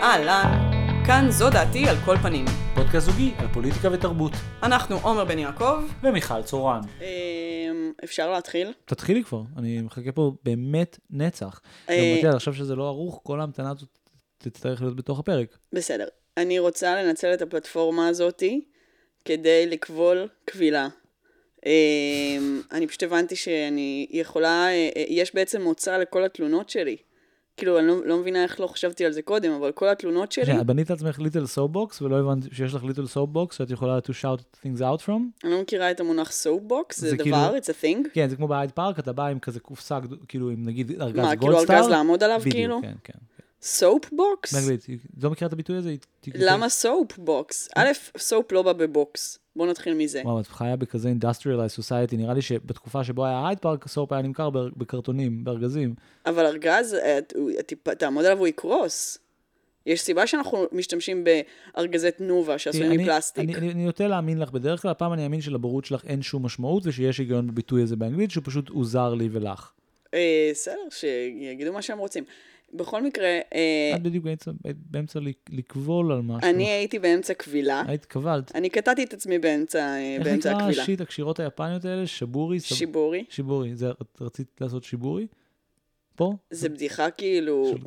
אהלן, כאן זו דעתי על כל פנים. פודקאסט זוגי על פוליטיקה ותרבות. אנחנו עומר בן יעקב. ומיכל צורן. אמ, אפשר להתחיל? תתחילי כבר, אני מחכה פה באמת נצח. אה, גם בטח, עכשיו שזה לא ערוך, כל ההמתנה הזאת תצטרך להיות בתוך הפרק. בסדר. אני רוצה לנצל את הפלטפורמה הזאתי כדי לקבול קבילה. אמ, אני פשוט הבנתי שאני יכולה, אה, אה, יש בעצם מוצא לכל התלונות שלי. כאילו, אני לא, לא מבינה איך לא חשבתי על זה קודם, אבל כל התלונות שלי, שנייה, בנית לעצמך little soapbox, ולא הבנת שיש לך little soapbox שאת יכולה to shout things out from? אני לא מכירה את המונח soapbox, זה, זה דבר, כאילו- it's a thing. כן, זה כמו בהייד פארק, אתה בא עם כזה קופסה, כאילו עם נגיד ארגז מה, כאילו גולדסטאר. ארגז לעמוד עליו, בדיוק, כאילו? כן, כן. soapbox? באנגלית, לא מכירה את הביטוי הזה? למה soapbox? א', soap לא בא ב box. בוא נתחיל מזה. וואו, את חיה בכזה industrialized society, נראה לי שבתקופה שבו היה הייד פארק, soap היה נמכר בקרטונים, בארגזים. אבל ארגז, אה, תעמוד עליו הוא יקרוס. יש סיבה שאנחנו משתמשים בארגזי תנובה שעשויים מפלסטיק. אני, אני, אני נוטה להאמין לך בדרך כלל, הפעם אני אאמין שלבורות שלך אין שום משמעות ושיש היגיון בביטוי הזה באנגלית, שהוא פשוט עוזר לי ולך. אה, בסדר, שיגידו מה שהם רוצים. בכל מקרה, אה, את בדיוק באמצע, באמצע לק- לקבול על משהו. אני הייתי באמצע קבילה. היית קבלת. אני קטעתי את עצמי באמצע אה, איך באמצע נקרא הקבילה. השיט, הקשירות היפניות האלה? שבורי? שיבורי. שיבורי. זה, את רצית לעשות שיבורי? פה? זה בדיחה כאילו, של-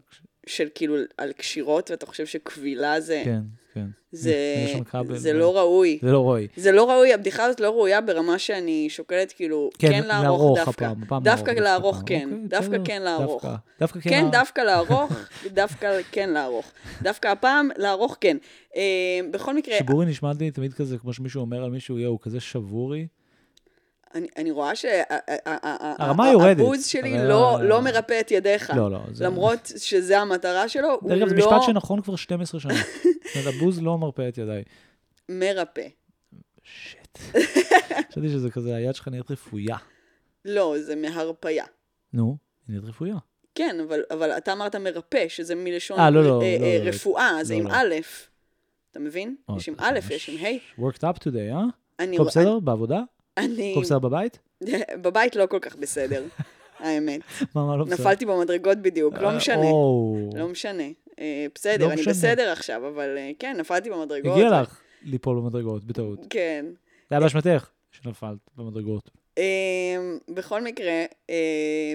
של כאילו על קשירות, ואתה חושב שקבילה זה... כן, כן. זה. זה לא ראוי. זה לא רואי. זה לא ראוי, הבדיחה הזאת לא ראויה ברמה שאני שוקלת כאילו, כן, כן, לערוך דווקא. הפעם, הפעם דווקא לערוך לערוך, הפעם. כן. אוקיי, דווקא. כן לערוך. דווקא, דווקא כן. כן, לערוך. דווקא לערוך, דווקא כן לערוך. דווקא הפעם לערוך כן. אה, בכל מקרה, שיבורי נשמע לי תמיד כזה, כמו שמישהו אומר על מישהו, יואו, הוא כזה שבורי. אני, אני רואה. שהבוז שלי אבל- לא, לא מרפא את ידיך. לא, לא. זה- למרות שזה המטרה שלו, הוא דרך אגב, זה לא משפט שנכון כבר 12 שנה. זאת אומרת, הבוז לא מרפא את ידיי. מרפא. שיט. חשבתי שזה כזה, היד שלך נהיית רפויה. לא, זה מהרפיה. נו, היא נהיית רפויה. כן, אבל, אבל אתה אמרת מרפא, שזה מלשון אה, לא, לא, אה, לא, אה, לא, רפואה, זה לא, עם לא. א', אתה מבין? יש עם אתה א', יש עם ה'. worked up today, אה? הכל רוא- בסדר? בעבודה? אני... הכל בסדר בבית? בבית לא כל כך בסדר, האמת. מה, מה לא בסדר? נפלתי במדרגות בדיוק, לא אה, משנה. לא משנה. אה, בסדר, לא אני משנה. בסדר עכשיו, אבל אה, כן, נפלתי במדרגות. הגיע לך ליפול במדרגות, בטעות. כן. זה היה באשמתך שנפלת במדרגות. בכל מקרה,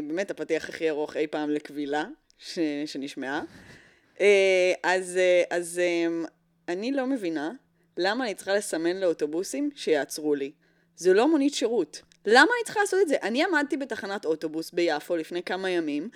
באמת הפתיח הכי ארוך אי פעם לקבילה שנשמעה. אז, אז אני לא מבינה למה אני צריכה לסמן לאוטובוסים שיעצרו לי. זה לא מונית שירות. למה אני צריכה לעשות את זה? אני עמדתי בתחנת אוטובוס ביפו לפני כמה ימים,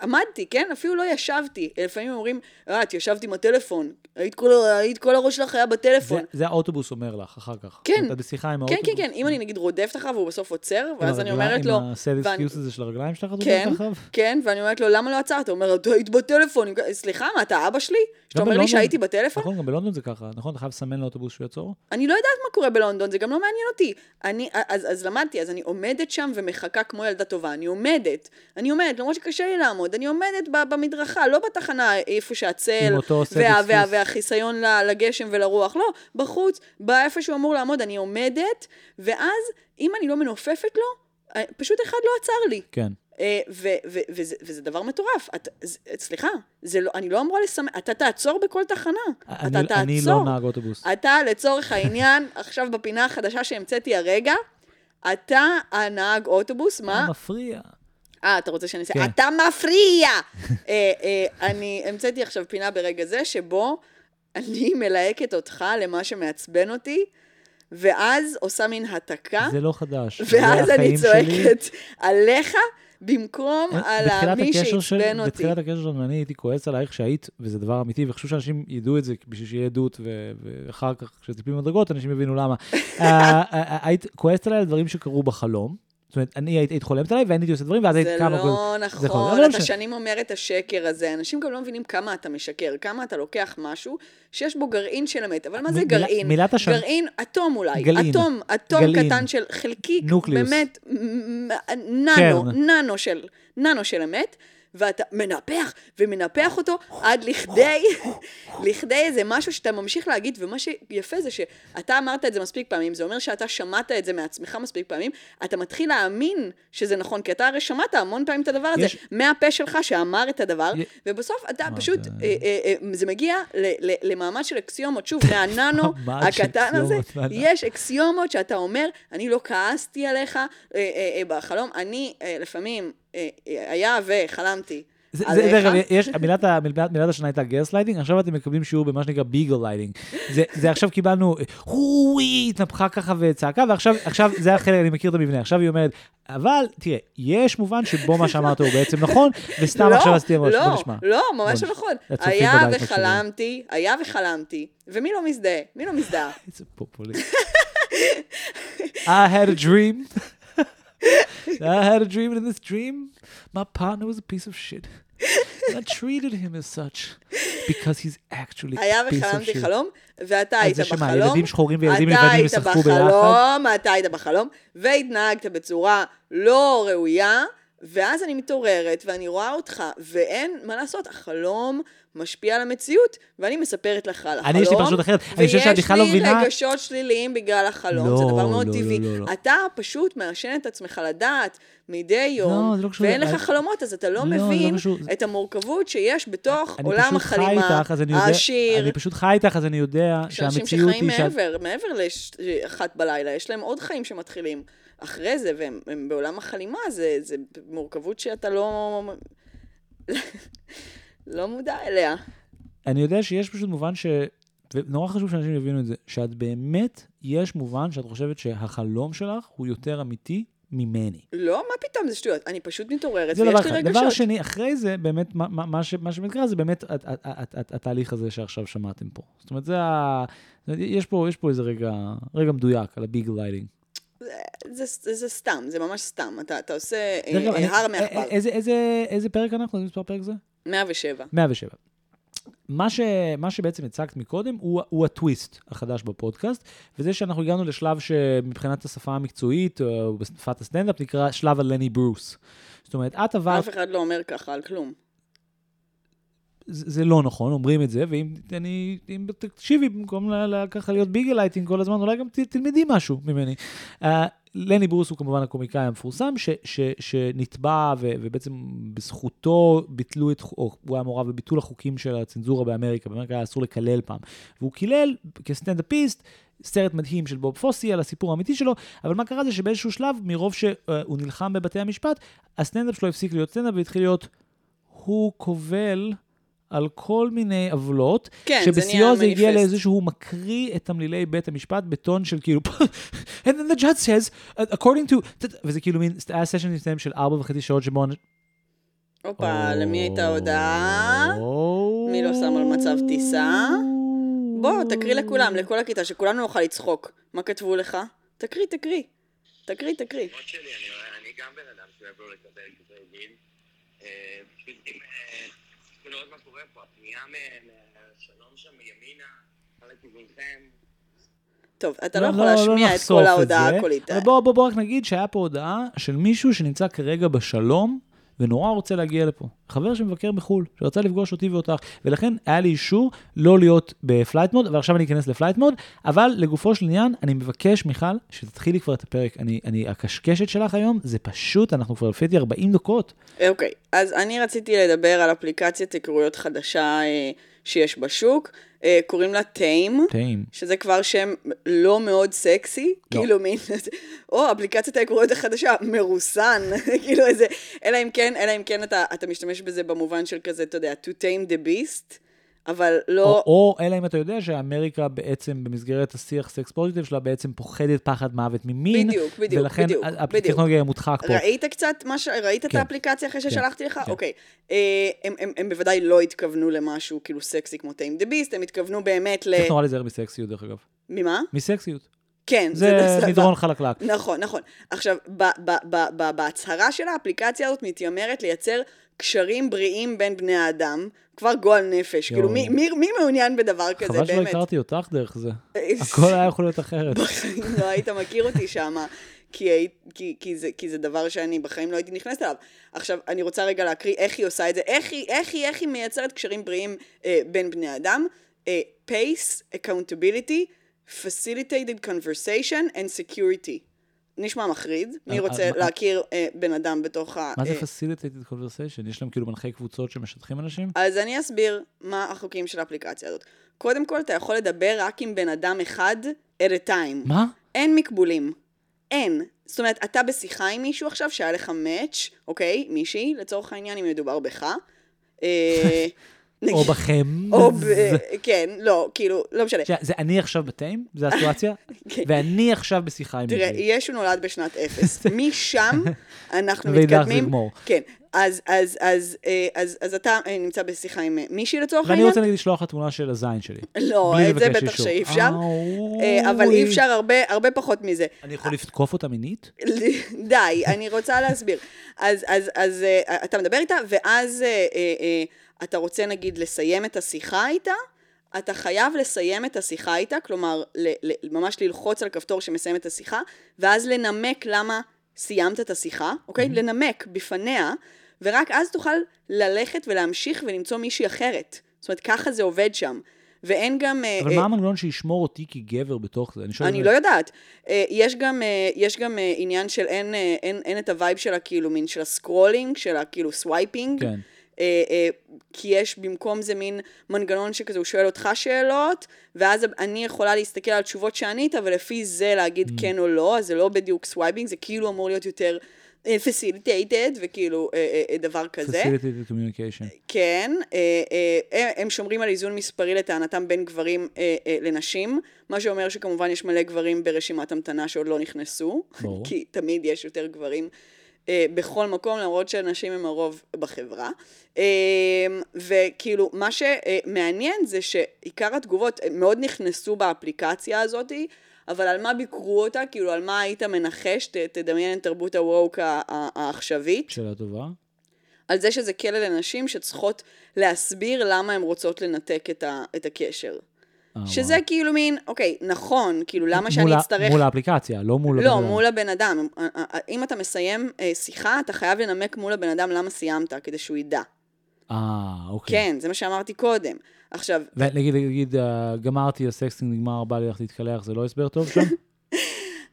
ועמדתי, כן? אפילו לא ישבתי. לפעמים אומרים, אה, את ישבת עם הטלפון, היית כל, היית כל הראש שלך היה בטלפון. זה- זה האוטובוס אומר לך אחר כך. כן. זאת אומרת, את בשיחה עם כן, האוטובוס. כן, כן, אם אני נגיד רודפת אחריו והוא בסוף עוצר, עם ואז אני אומרת לו, עם הסד ואני- אקסקיוס הזה של הרגליים שלך, כן? כן, ואני אומרת לו, למה לא עצרת? הוא אומר, היית בטלפון. סליחה, מה, אתה אבא שלי? שאתה אומר לי שהייתי בטלפון? נכון, גם בלונדון זה ככה, נכון? אתה חייב לסמן לאוטובוס שהוא יעצור? אני לא יודעת מה קורה בלונדון, זה גם לא מעניין אותי. אני, אז, אז למדתי, אז אני עומדת שם ומחכה כמו ילדה טובה, אני עומדת. אני עומדת, למרות שקשה לי לעמוד, אני עומדת במדרכה, לא בתחנה איפה שהצל, וה, וה. והחיסיון לגשם ולרוח, לא, בחוץ, באיפה שהוא אמור לעמוד, אני עומדת, ואז, אם אני לא מנופפת לו, אה, פשוט אחד לא עצר לי. כן. אה, ו- ו- וזה, וזה דבר מטורף. את, סליחה, זה לא, אני לא אמורה לסמן, אתה תעצור בכל תחנה. אני- אתה תעצור. אני לא נהג אוטובוס. אתה, לצורך העניין, עכשיו בפינה החדשה שהמצאתי הרגע, אתה הנהג אוטובוס, מה? מפריע. אה, אתה רוצה שאני אעשה? כן. אתה מפריע! אה, אה, אני המצאתי עכשיו פינה ברגע זה, שבו אני מלהקת אותך למה שמעצבן אותי, ואז עושה מין התקה, זה לא חדש. ואז אני החיים שלי. צועקת עליך, במקום על בתחילת מי שעצבן אותי. בתחילת הקשר שלנו, אני הייתי כועס עלייך שהיית, וזה דבר אמיתי, וחשוב שאנשים ידעו את זה בשביל שיהיה עדות, ו- ואחר כך, כשתיפלי במדרגות, אנשים יבינו למה. אה, אה, אה, היית כועסת עליי על דברים שקרו בחלום. זאת אומרת, אני היית היית חולמת עליי, ואני הייתי עושה דברים, ואז היית קמה... לא זה יכול- נכון, לא אתה משנה. שנים אומר את השקר הזה. אנשים גם לא מבינים כמה אתה משקר, כמה אתה לוקח משהו שיש בו גרעין של אמת. אבל מה זה גרעין? מילת השם- גרעין, אטום אולי. גלעין. אטום, אטום גלעין. קטן של חלקיק, נוקליוס. באמת, ננו, של, ננו של אמת. ואתה מנפח ומנפח אותו עד לכדי, לכדי איזה משהו שאתה ממשיך להגיד, ומה שיפה זה שאתה אמרת את זה מספיק פעמים, זה אומר שאתה שמעת את זה מעצמך מספיק פעמים, אתה מתחיל להאמין שזה נכון, כי אתה הרי שמעת המון פעמים את הדבר הזה, יש- מהפה שלך שאמר את הדבר, י- ובסוף אתה פשוט, זה? אה, אה, אה, זה מגיע למעמד של אקסיומות, שוב, מהננו הקטן הזה. יש אקסיומות שאתה אומר, אני לא כעסתי עליך אה, אה, אה, בחלום, אני לפעמים, היה וחלמתי זה, זה. דרך אגב, יש, מילת, מילת, מילת השנה הייתה גס לייטינג, עכשיו אתם מקבלים שיעור במה שנקרא ביגל lighting. זה, זה עכשיו קיבלנו, הואי, התנפחה ככה וצעקה, ועכשיו עכשיו זה החלק, אני מכיר את המבנה, עכשיו היא אומרת, אבל תראה, יש מובן שבו מה שאמרת הוא בעצם נכון, וסתם לא, עכשיו עשיתי ממש, לא, בוא נשמע. לא, ממש לא נכון. היה. וחלמתי, היה וחלמתי, ומי לא מזדהה? מי לא מזדהה? איזה פופוליסט. I had a dream. I had a dream, and in this dream, my partner was a piece of shit. I treated him as such because he's actually היה a piece of וחלמתי shit. חלום, ואתה על היית זה שמה, בחלום. ילדים שחורים וילדים אתה לבנים היית ישחקו ביחד? בחלום, אתה היית בחלום, והתנהגת בצורה לא ראויה, ואז אני מתעוררת ואני רואה אותך, ואין מה לעשות, החלום משפיע על המציאות, ואני מספרת לך על החלום. אני יש לי פרשנות אחרת. אני חושב שאת בכלל לא ויש לי מבינה- רגשות שליליים בגלל החלום, לא, זה דבר מאוד לא, טבעי. לא, לא, לא. אתה פשוט מעשן את עצמך לדעת מדי יום, זה לא ואין לך חלומות, אז אתה לא לא, לא מבין. את המורכבות שיש בתוך עולם החלימה, העשיר. אני פשוט חי איתך, אז אני יודע אנשים שהמציאות שחיים היא שאת... מעבר, מעבר לאחת בלילה, יש להם עוד חיים שמתחילים אחרי זה, והם הם בעולם החלימה, זה, זה מורכבות שאתה לא... לא מודע אליה. אני יודע שיש פשוט מובן ש... ונורא חשוב שאנשים יבינו את זה, שאת באמת, יש מובן שאת חושבת שהחלום שלך הוא יותר אמיתי ממני. לא, מה פתאום, זה שטויות. אני פשוט מתעוררת, ויש לי. רגשות. דבר שני, אחרי זה, באמת, מה, מה, מה, ש, מה שמתקרא זה באמת הת- הת- הת- הת- התהליך הזה שעכשיו שמעתם פה. זאת אומרת, זה ה... יש פה, יש פה איזה רגע, רגע מדויק על הביגל lighting. זה, זה, זה סתם, זה ממש סתם. אתה, אתה עושה אה, אה, הר מעכבר. א- איזה, איזה, איזה פרק אנחנו? איזה מספר פרק זה? 107. 107. מה, ש, מה שבעצם הצגת מקודם הוא, הוא הטוויסט החדש בפודקאסט, וזה שאנחנו הגענו לשלב שמבחינת השפה המקצועית, או בשפת הסטנדאפ, נקרא שלב הלני ברוס. זאת אומרת, את עברת, אף אחד לא אומר ככה על כלום. זה, זה לא נכון, אומרים את זה, ואם אני, אם תקשיבי, במקום ככה להיות ביגל lighting כל הזמן, אולי גם ת, תלמדי משהו ממני. Uh, לני ברוס הוא כמובן הקומיקאי המפורסם, ש, ש, שנתבע, ו, ובעצם בזכותו ביטלו את, או הוא היה מעורב בביטול החוקים של הצנזורה באמריקה, באמריקה היה אסור לקלל פעם. והוא קילל כסטנדאפיסט, סרט מדהים של בוב פוסי על הסיפור האמיתי שלו, אבל מה קרה זה שבאיזשהו שלב, מרוב שהוא נלחם בבתי המשפט, הסטנדאפ שלו הפסיק להיות סטנדאפ והתחיל להיות, הוא קובל על כל מיני עוולות, כן, זה שבשיאו נהיה זה הגיע שהוא מקריא את תמלילי בית המשפט בטון של כאילו, and then the judge says, according to, וזה כאילו מין, היה סשן מסתיים של ארבע וחצי שעות שבו... הופה, למי הייתה הודעה? או- מי לא שם על מצב טיסה? בוא, תקריא לכולם, לכל הכיתה, שכולנו נוכל לצחוק. מה כתבו לך? תקריא, תקריא. תקריא, תקריא. אני, אני גם בן אדם שאוהב לא לקבל גזרי דין. לראות מה קורה פה. הפנייה מהשלום שם מימינה, על לכיוונכם. טוב, אתה לא יכול להשמיע את נחשוף כל ההודעה הקולית. אבל בוא, בוא, בוא רק נגיד שהיה פה הודעה של מישהו שנמצא כרגע בשלום, ונורא רוצה להגיע לפה. חבר שמבקר בחו"ל, שרצה לפגוש אותי ואותך, ולכן היה לי אישור לא להיות ב flight mode, ועכשיו אני אכנס ל flight mode, אבל לגופו של עניין, אני מבקש, מיכל, שתתחילי כבר את הפרק. אני, אני, הקשקשת שלך היום, זה פשוט, אנחנו כבר לפי 40 דקות. אוקיי, אז אני רציתי לדבר על אפליקציית היכרויות חדשה אה, שיש בשוק. אה, קוראים לה טיים. טעים. שזה כבר שם לא מאוד סקסי, לא. כאילו מין, או אפליקציית ההיכרויות החדשה, מרוסן, כאילו איזה, אלא אם כן, אלא אם כן אתה, אתה משתמש בזה במובן של כזה, אתה יודע, to tame the beast, אבל או, לא, או אלא אם אתה יודע שאמריקה בעצם, במסגרת השיח סקס פוזיטיב שלה, בעצם פוחדת פחד מוות ממין. בדיוק, בדיוק, ולכן בדיוק, בדיוק. הטכנולוגיה מודחק פה. ראית קצת מה ש... ראית את כן. האפליקציה אחרי כן. ששלחתי לך? כן. אוקיי. אה, הם, הם, הם בוודאי לא התכוונו למשהו כאילו סקסי כמו tame the beast, הם התכוונו באמת ל... צריך נורא להיזהר מסקסיות, דרך אגב. ממה? מסקסיות. כן, זה. מדרון חלקלק. נכון, נכון. עכשיו, בהצהרה של האפליקציה הזאת מתיימרת לייצר קשרים בריאים בין בני האדם, כבר גועל נפש. יואו. כאילו, מי, מי, מי מעוניין בדבר כזה, חבל שלא באמת? הכרתי אותך דרך זה. הכל היה יכול להיות אחרת. בחיים לא היית מכיר אותי שמה. כי, כי, כי, זה, כי זה דבר שאני בחיים לא הייתי נכנסת אליו. עכשיו, אני רוצה רגע להקריא איך היא עושה את זה, איך היא, איך היא, איך היא מייצרת קשרים בריאים אה, בין בני אדם. אה, pace, accountability, facilitated conversation and security. נשמע מחריד, מי אה, רוצה אה, להכיר אה, בן אדם בתוך ה... מה זה אה, facilitated conversation? יש להם כאילו מנחי קבוצות שמשטחים אנשים? אז אני אסביר מה החוקים של האפליקציה הזאת. קודם כל, אתה יכול לדבר רק עם בן אדם אחד at a time. מה? אין מקבולים. אין. זאת אומרת, אתה בשיחה עם מישהו עכשיו שהיה לך מאץ', אוקיי? מישהי, לצורך העניין, אם מדובר בך. או בכם. או ב... כן, לא, כאילו, לא משנה. זה אני עכשיו בטיים? זה הסיטואציה? כן. ואני עכשיו בשיחה עם תראה. ישו נולד בשנת אפס. משם אנחנו מתקדמים. כן. אז, אז, אז, אה, אז, אז אתה אה, נמצא בשיחה עם אה, מישהי לצורך ואני העניין? רוצה נגיד לשלוח לך תמונה של הזין שלי. לא, את זה בטח. שאי אפשר. אבל. אי אפשר הרבה, הרבה פחות מזה. אני יכול לתקוף אותה מינית? די, אני רוצה להסביר. אז, אז, אז אה, אתה מדבר איתה, ואז אה, אה, אתה רוצה נגיד לסיים את השיחה איתה, אתה חייב לסיים את השיחה איתה, כלומר, ל, ל, ממש ללחוץ על כפתור שמסיים את השיחה, ואז לנמק למה סיימת את השיחה, אוקיי? Mm-hmm. לנמק בפניה, ורק אז תוכל ללכת ולהמשיך ולמצוא מישהי אחרת. זאת אומרת, ככה זה עובד שם. ואין גם... אה, אבל אה, מה המנגנון שישמור אותי כגבר בתוך זה? שואל אני את לא. יודעת. אה, יש גם, אה, יש גם אה, עניין של אין, אה, אין, אין את ה vibe של הכאילו מין של ה scrolling, של הכאילו swiping. כן. אה, אה, כי יש במקום זה מין מנגנון שכזה, הוא שואל אותך שאלות, ואז אני יכולה להסתכל על תשובות שענית, ולפי זה להגיד Mm. כן או לא, אז זה לא בדיוק swiping, זה כאילו אמור להיות יותר facilitated, וכאילו אה, אה, אה, דבר כזה. Facilitated communication. כן, אה, אה, הם- שומרים על איזון מספרי לטענתם בין גברים אה, אה, לנשים, מה שאומר שכמובן יש מלא גברים ברשימת המתנה שעוד לא נכנסו. כי תמיד יש יותר גברים אה, בכל מקום, למרות שנשים הם הרוב בחברה. אה, וכאילו, מה שמעניין זה שעיקר התגובות אה, מאוד נכנסו באפליקציה הזאתי, אבל על מה ביקרו אותה? כאילו, על מה היית מנחש? ת, תדמיין את תרבות הווק העכשווית. שאלה טובה. על זה שזה כלא לנשים שצריכות להסביר למה הן רוצות לנתק את, ה, את הקשר. אה, שזה. כאילו מין, אוקיי, נכון, כאילו למה שאני אצטרך... מול האפליקציה, לא מול... לא, הבן אדם. מול הבן אדם. אה, אה, אם אתה מסיים שיחה, אתה חייב לנמק מול הבן אדם למה סיימת, כדי שהוא ידע. אה, אוקיי. כן, זה מה שאמרתי קודם. עכשיו, ונגיד, נגיד, גמרתי, ה sexting נגמר, בא לי ללכת להתקלח, זה לא הסבר טוב שם?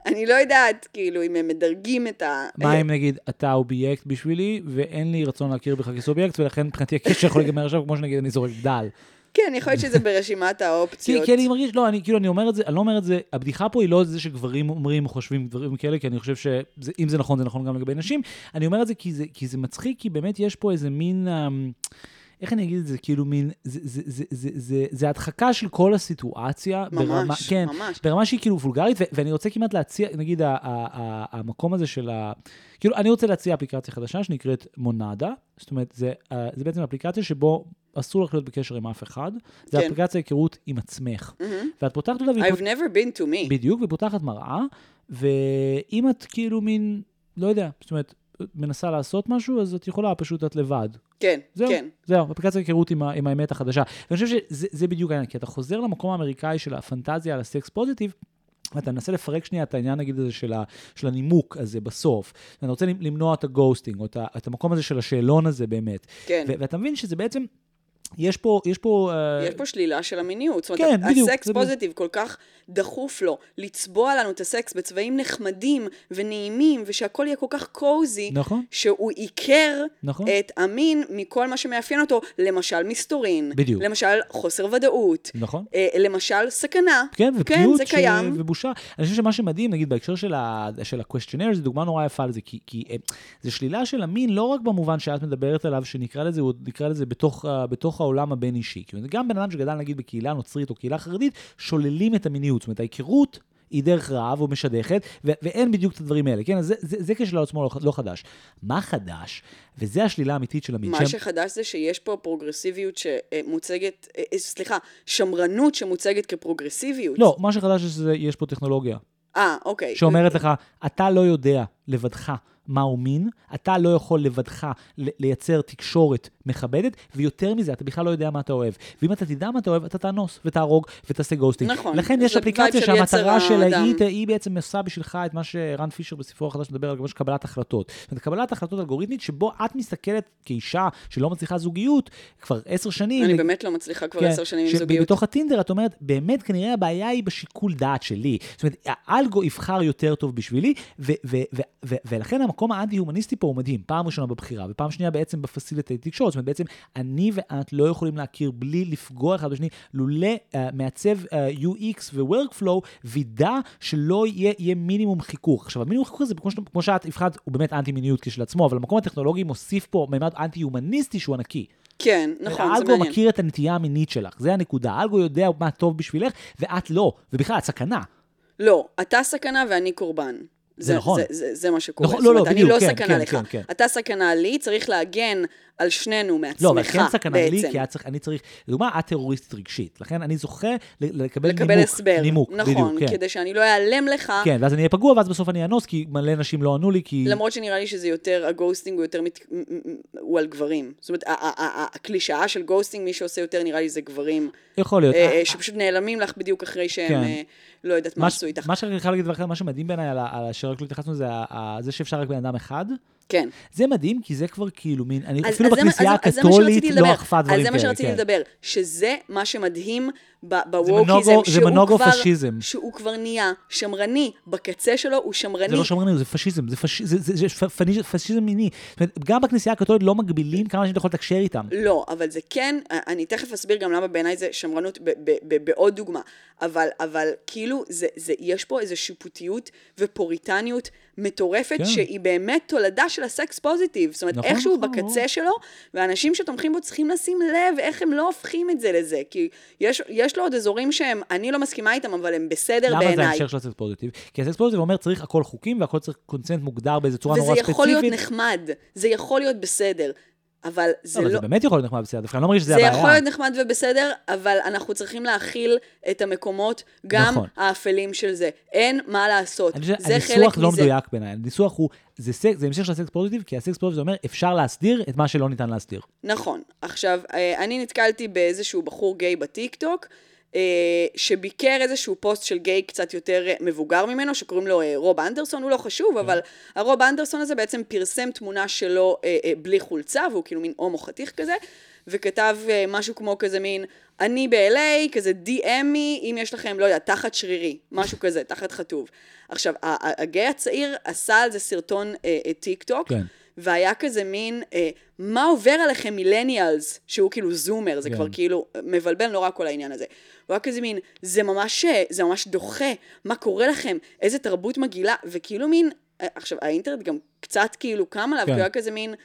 אני לא יודעת, כאילו, אם הם מדרגים את ה... מה אם נגיד, אתה אובייקט בשבילי, ואין לי רצון להכיר בך כסובייקט, ולכן מבחינתי הקשר יכול להיגמר עכשיו, כמו שנגיד אני זורק דל. כן, יכול להיות שזה ברשימת האופציות. כי אני מרגיש, לא, אני כאילו, אני אומר את זה, אני לא אומר את זה, הבדיחה פה היא לא זה שגברים אומרים, חושבים דברים כאלה, כי אני חושב שאם זה נכון, זה נכון גם לגבי נשים. אני אומר את זה כי זה, כי זה מצחיק, כי באמת יש פה איזה מין, אמ, איך אני אגיד את זה, כאילו מין, זה, זה, זה, זה, זה, זה הדחקה של כל הסיטואציה. ממש, ברמה, כן, ממש. ברמה שהיא כאילו וולגרית, ו- ואני רוצה כמעט להציע, נגיד, ה- ה- ה- המקום הזה של ה... כאילו, אני רוצה להציע אפליקציה חדשה שנקראת מונדה, זאת אומרת, זה, אה, זה בעצם אפליקציה שבו אסור לך להיות בקשר עם אף אחד, זה כן. אפליקציה היכרות עם עצמך. מהמם. ואת פותחת אותה, I've never been to me. בדיוק, והיא פותחת מראה, ואם את כאילו מין, לא יודע, זאת אומרת, מנסה לעשות משהו, אז את יכולה פשוט את לבד. כן, זהו, כן. זהו, אפליקציה היכרות עם, ה- עם האמת החדשה. ואני חושב שזה זה בדיוק העניין, כי אתה חוזר למקום האמריקאי של הפנטזיה על הסקס פוזיטיב, ואתה מנסה לפרק שנייה את העניין, נגיד, הזה של, ה, של הנימוק הזה בסוף. ואתה רוצה למנוע את הגוסטינג, או את, את המקום הזה של השאלון הזה באמת. כן. ו- ואתה מבין שזה בעצם, יש פה, יש פה... אה, יש פה שלילה של המיניות. זאת כן, אומרת, בדיוק, הסקס. פוזיטיב כל כך דחוף לו לצבוע לנו את הסקס בצבעים נחמדים ונעימים, ושהכול יהיה כל כך קוזי, נכון, שהוא עיקר נכון. את המין מכל מה שמאפיין אותו, למשל מסתורין, בדיוק. למשל חוסר ודאות, נכון. אה, למשל סכנה. כן, ופגיעות זה קיים. ובושה. אני חושב שמה שמדהים, נגיד, בהקשר של, ה-questionnaire, זו דוגמה נורא יפה לזה, כי, כי אה, זה שלילה של המין, לא רק במובן שאת מדברת עליו, שנקרא לזה, הוא נקרא לזה בתוך, ה- בתוך העולם הבין-אישי. כי גם בן אדם שגדל, נגיד, בקהילה נוצרית או קהילה חרדית, שוללים את המיניות. זאת אומרת, ההיכרות... היא דרך רעב או משדכת, ו- ואין בדיוק את הדברים האלה, כן? אז זה, זה, זה כשל עצמו לא, לא חדש. מה חדש? וזה השלילה האמיתית של המין. מה שהם- שחדש זה שיש פה פרוגרסיביות שמוצגת, אה, אה, סליחה, שמרנות שמוצגת כפרוגרסיביות. לא, מה שחדש זה שיש פה טכנולוגיה. אה, אוקיי. שאומרת לך, אתה לא יודע לבדך מהו מין, אתה לא יכול לבדך לייצר תקשורת מכבדת, ויותר מזה, אתה בכלל לא יודע מה אתה אוהב. ואם אתה תדע מה אתה אוהב, אתה תאנוס ותהרוג ותעשה ghosting. נכון. לכן יש אפליקציה שהמטרה שלה. היא, היא בעצם עושה בשבילך את מה שרן פישר בספרו החדש מדבר על ממש קבלת החלטות. זאת אומרת, קבלת החלטות אלגוריתמית, שבו את מסתכלת כאישה שלא מצליחה זוגיות כבר עשר שנים. אני באמת לא מצליחה כבר כן, עשר שנים עם זוגיות. שבתוך הטינדר את אומרת, באמת כנראה הבעיה היא בשיקול דעת שלי. זאת אומרת, האלגו יבחר יותר טוב בשבילי, ו- ו- ו- ו- ולכן המקום האנטי-הומניסטי פה הוא מדהים. פעם ראשונה בבחירה, ופעם שנייה בעצם בפסיליטי תקשורת. זאת אומרת, בעצם אני ואת לא יכולים להכיר בלי לפגוע אחד בשני, לולא uh, מעצב uh, UX ו-workflow וידע שלא יהיה, יהיה מינימום חיכוך. עכשיו, המינימום חיכוך הזה, כמו, ש- כמו שאת הבחנת, הוא באמת אנטי-מיניות כשלעצמו, אבל המקום הטכנולוגי מוסיף פה מימד אנטי-הומניסטי שהוא ענקי. כן, נכון, זה מעניין. מכיר את הנטייה המינית שלך, זה הנקודה. האלגו יודע מה טוב בשבילך, ואת לא. ובכלל, את סכנה. לא, אתה סכנה ואני קורבן. זה נכון. זה, זה, זה מה שקורה. נכון, לא, לא, בדיוק, אני לא כן, סכנה כן, לך. כן, כן. אתה סכנה לי, צריך להגן על שנינו מעצמך, לא, אבל כן סכנה לי, בעצם. כי את צריך, אני צריך, לדוגמה, את טרוריסטית רגשית. לכן אני זוכה לקבל לקבל נימוק. הסבר. נימוק, נכון, בדיוק, כן. כדי שאני לא אעלם לך, כן, ואז אני אהיה פגוע, ואז בסוף אני אאנוס, כי מלא נשים לא ענו לי, כי... למרות שנראה לי שזה יותר, הגוסטינג הוא יותר, מת... הוא על גברים. זאת אומרת, הקלישאה של גוסטינג, מי שעושה יותר נראה לי זה גברים, יכול להיות. אה, אה, שפשוט נעלמים לך בדיוק אחרי שהם, כן. אה, לא יודעת מה עשו איתך. מה שאני חייב להגיד דבר אחד, מה שמדהים בעיניי על ה- על ה- שרק לא התייחסנו, זה זה שאפשר רק בן אדם אחד. כן. זה מדהים, כי זה כבר כאילו מין, אני אז- אפילו אז זה בכנסייה אז- אז זה הקתולית לא. אכפה דברים אז כאלה. זה מה שרציתי כן. לדבר, שזה מה שמדהים זה בווקיזם, מנוגו- זה שהוא מנוגו כבר, פשיזם. שהוא כבר נהיה שמרני, בקצה שלו הוא שמרני. זה לא שמרני, זה פשיזם, זה פש- זה- זה- זה פ- פניז- פשיזם מיני. זאת אומרת, גם בכנסייה הקתולית לא מגבילים כמה אנשים אתה יכול לתקשר איתם. לא, אבל זה כן, אני תכף אסביר גם למה בעיניי זה שמרנות ב- ב- ב- בעוד דוגמה, אבל, אבל כאילו זה, זה, יש פה איזו שיפוטיות ופוריטניות מטורפת, כן. שהיא באמת תולדה של הסקס פוזיטיב, זאת אומרת, נכון, איכשהו נכון, בקצה ברור. שלו, ואנשים שתומכים בו צריכים לשים לב איך הם לא הופכים את זה לזה, כי יש, יש לו עוד אזורים שהם, אני לא מסכימה איתם, אבל הם בסדר למה זה בעיניי. ההמשך של ה sex positive? כי ה sex positive אומר צריך הכל חוקים והכל צריך consent מוגדר באיזה צורה וזה נורא ספציפית. יכול להיות נחמד, זה יכול להיות בסדר, אבל זה לא, אבל לא... זה באמת יכול להיות נחמד בסדר, דווקא אני לא מרגיש שזה זה הבעיה. יכול להיות נחמד ובסדר, אבל אנחנו צריכים להכיל את המקומות, גם נכון. האפלים של זה. אין מה לעשות. זה חלק הניסוח לא מזה. מדויק בעיניי, הניסוח הוא, זה זה המשך של ה sex positive, כי ה sex positive זה אומר אפשר להסדיר את מה שלא ניתן להסדיר. נכון. עכשיו, אה, אני נתקלתי באיזשהו בחור גיי בטיקטוק, שביקר איזשהו פוסט של גיי קצת יותר אה, מבוגר ממנו, שקוראים לו אה, רוב אנדרסון, הוא לא חשוב, אבל הרוב אנדרסון הזה בעצם פרסם תמונה שלו אה, אה, בלי חולצה, והוא כאילו מין הומו חתיך כזה, וכתב אה, משהו כמו כזה מין, אני ב-LA, כזה DM me, אם יש לכם, לא יודע, תחת שרירי, משהו כזה, תחת חטוב. עכשיו, הגיי הצעיר עשה על זה סרטון אה, אה, טיק טוק, כן. והיה כזה מין, אה, מה עובר עליכם millennials, שהוא כאילו zoomer, זה כן. כבר כאילו מבלבל נורא כל העניין הזה. הוא היה כזה מין, זה ממש, אה, זה ממש דוחה, מה קורה לכם, איזה תרבות מגעילה, וכאילו מין, אה, עכשיו האינטרנט גם קצת כאילו קם עליו, כן. כי הוא היה כזה מין,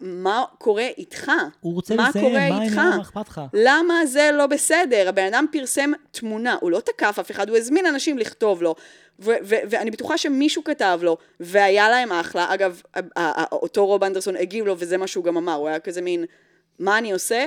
מה קורה איתך? הוא רוצה מה לסיים, קורה מה איתך? מה אכפת לך? למה זה לא בסדר? הבן אדם פרסם תמונה, הוא לא תקף אף אחד, הוא הזמין אנשים לכתוב לו, ו- ו- ואני בטוחה שמישהו כתב לו, והיה להם אחלה. אגב, אותו רוב אנדרסון הגיב לו, וזה מה שהוא גם אמר, הוא היה כזה מין, מה אני עושה?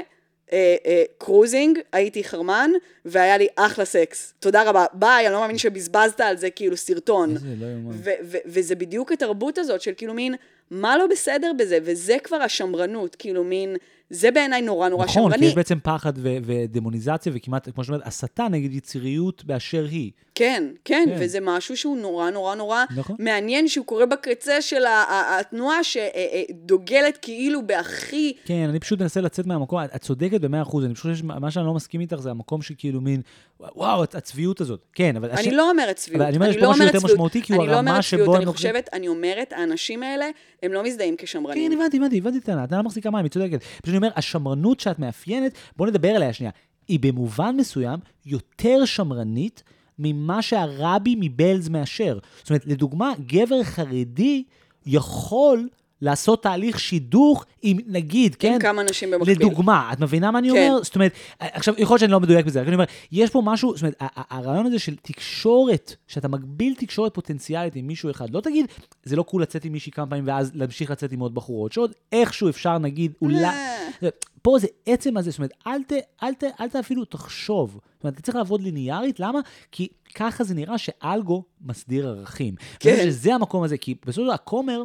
אה, אה, cruising, הייתי חרמן, והיה לי אחלה סקס. תודה רבה, ביי, אני לא מאמין שבזבזת על זה כאילו סרטון. איזה לא יאומן. ו- וזה בדיוק התרבות הזאת של כאילו מין, מה לא בסדר בזה? וזה כבר השמרנות, כאילו מין, זה בעיניי נורא נורא נכון, כי שמרני. יש בעצם פחד ו- ודמוניזציה וכמעט, כמו שאת אומרת, הסתה נגד יציריות באשר היא. כן, כן, כן. וזה משהו שהוא נורא נורא נורא נכון. מעניין, שהוא קורה בקצה של התנועה שדוגלת כאילו בהכי... כן, אני פשוט מנסה לצאת מהמקום, את את צודקת במאה אחוז, אני פשוט, מה שאני לא מסכים איתך זה המקום שכאילו מין, וואו, הצ- הצביעות הזאת. כן, אבל... אני הש- לא אומרת צביעות, אבל אני אומר, יש אני פה לא משהו אומרת יותר צביעות. משמעותי, כי הוא אני לא הרמה אומרת שבו צביעות, הם אני נוקטים- חושבת, אני אומרת, האנשים האלה, הם לא מזדהים כשמרנים. כן, הבנתי, הבנתי, הבנתי את הטענה, הטענה מחזיקה מים, היא צודקת. פשוט אני אומר, השמרנות שאת מאפיינת, בוא נדבר עליה שנייה. היא במובן מסוים יותר שמרנית ממה שהרבי מבלז מאשר. זאת אומרת, לדוגמה, גבר חרדי יכול לעשות תהליך שידוך עם, נגיד, כן? עם כמה נשים במקביל. לדוגמה, את מבינה מה אני כן. אומר? זאת אומרת, עכשיו, יכול להיות שאני לא מדויק בזה, רק אני אומר, יש פה משהו, זאת אומרת, הרעיון הזה של תקשורת, שאתה מגביל תקשורת פוטנציאלית עם מישהו אחד, לא תגיד, זה לא קול לצאת עם מישהי כמה פעמים ואז להמשיך לצאת עם עוד בחורות, שעוד איכשהו אפשר, נגיד, אולי... אה. פה זה עצם הזה, זאת אומרת, אל ת, אל ת, אל ת אפילו תחשוב. זאת אומרת, אתה צריך לעבוד ליניארית, למה? כי ככה זה נראה שאלגו מסדיר ערכים. כן. כן. שזה המקום הזה, כי בסופו של דבר הכומר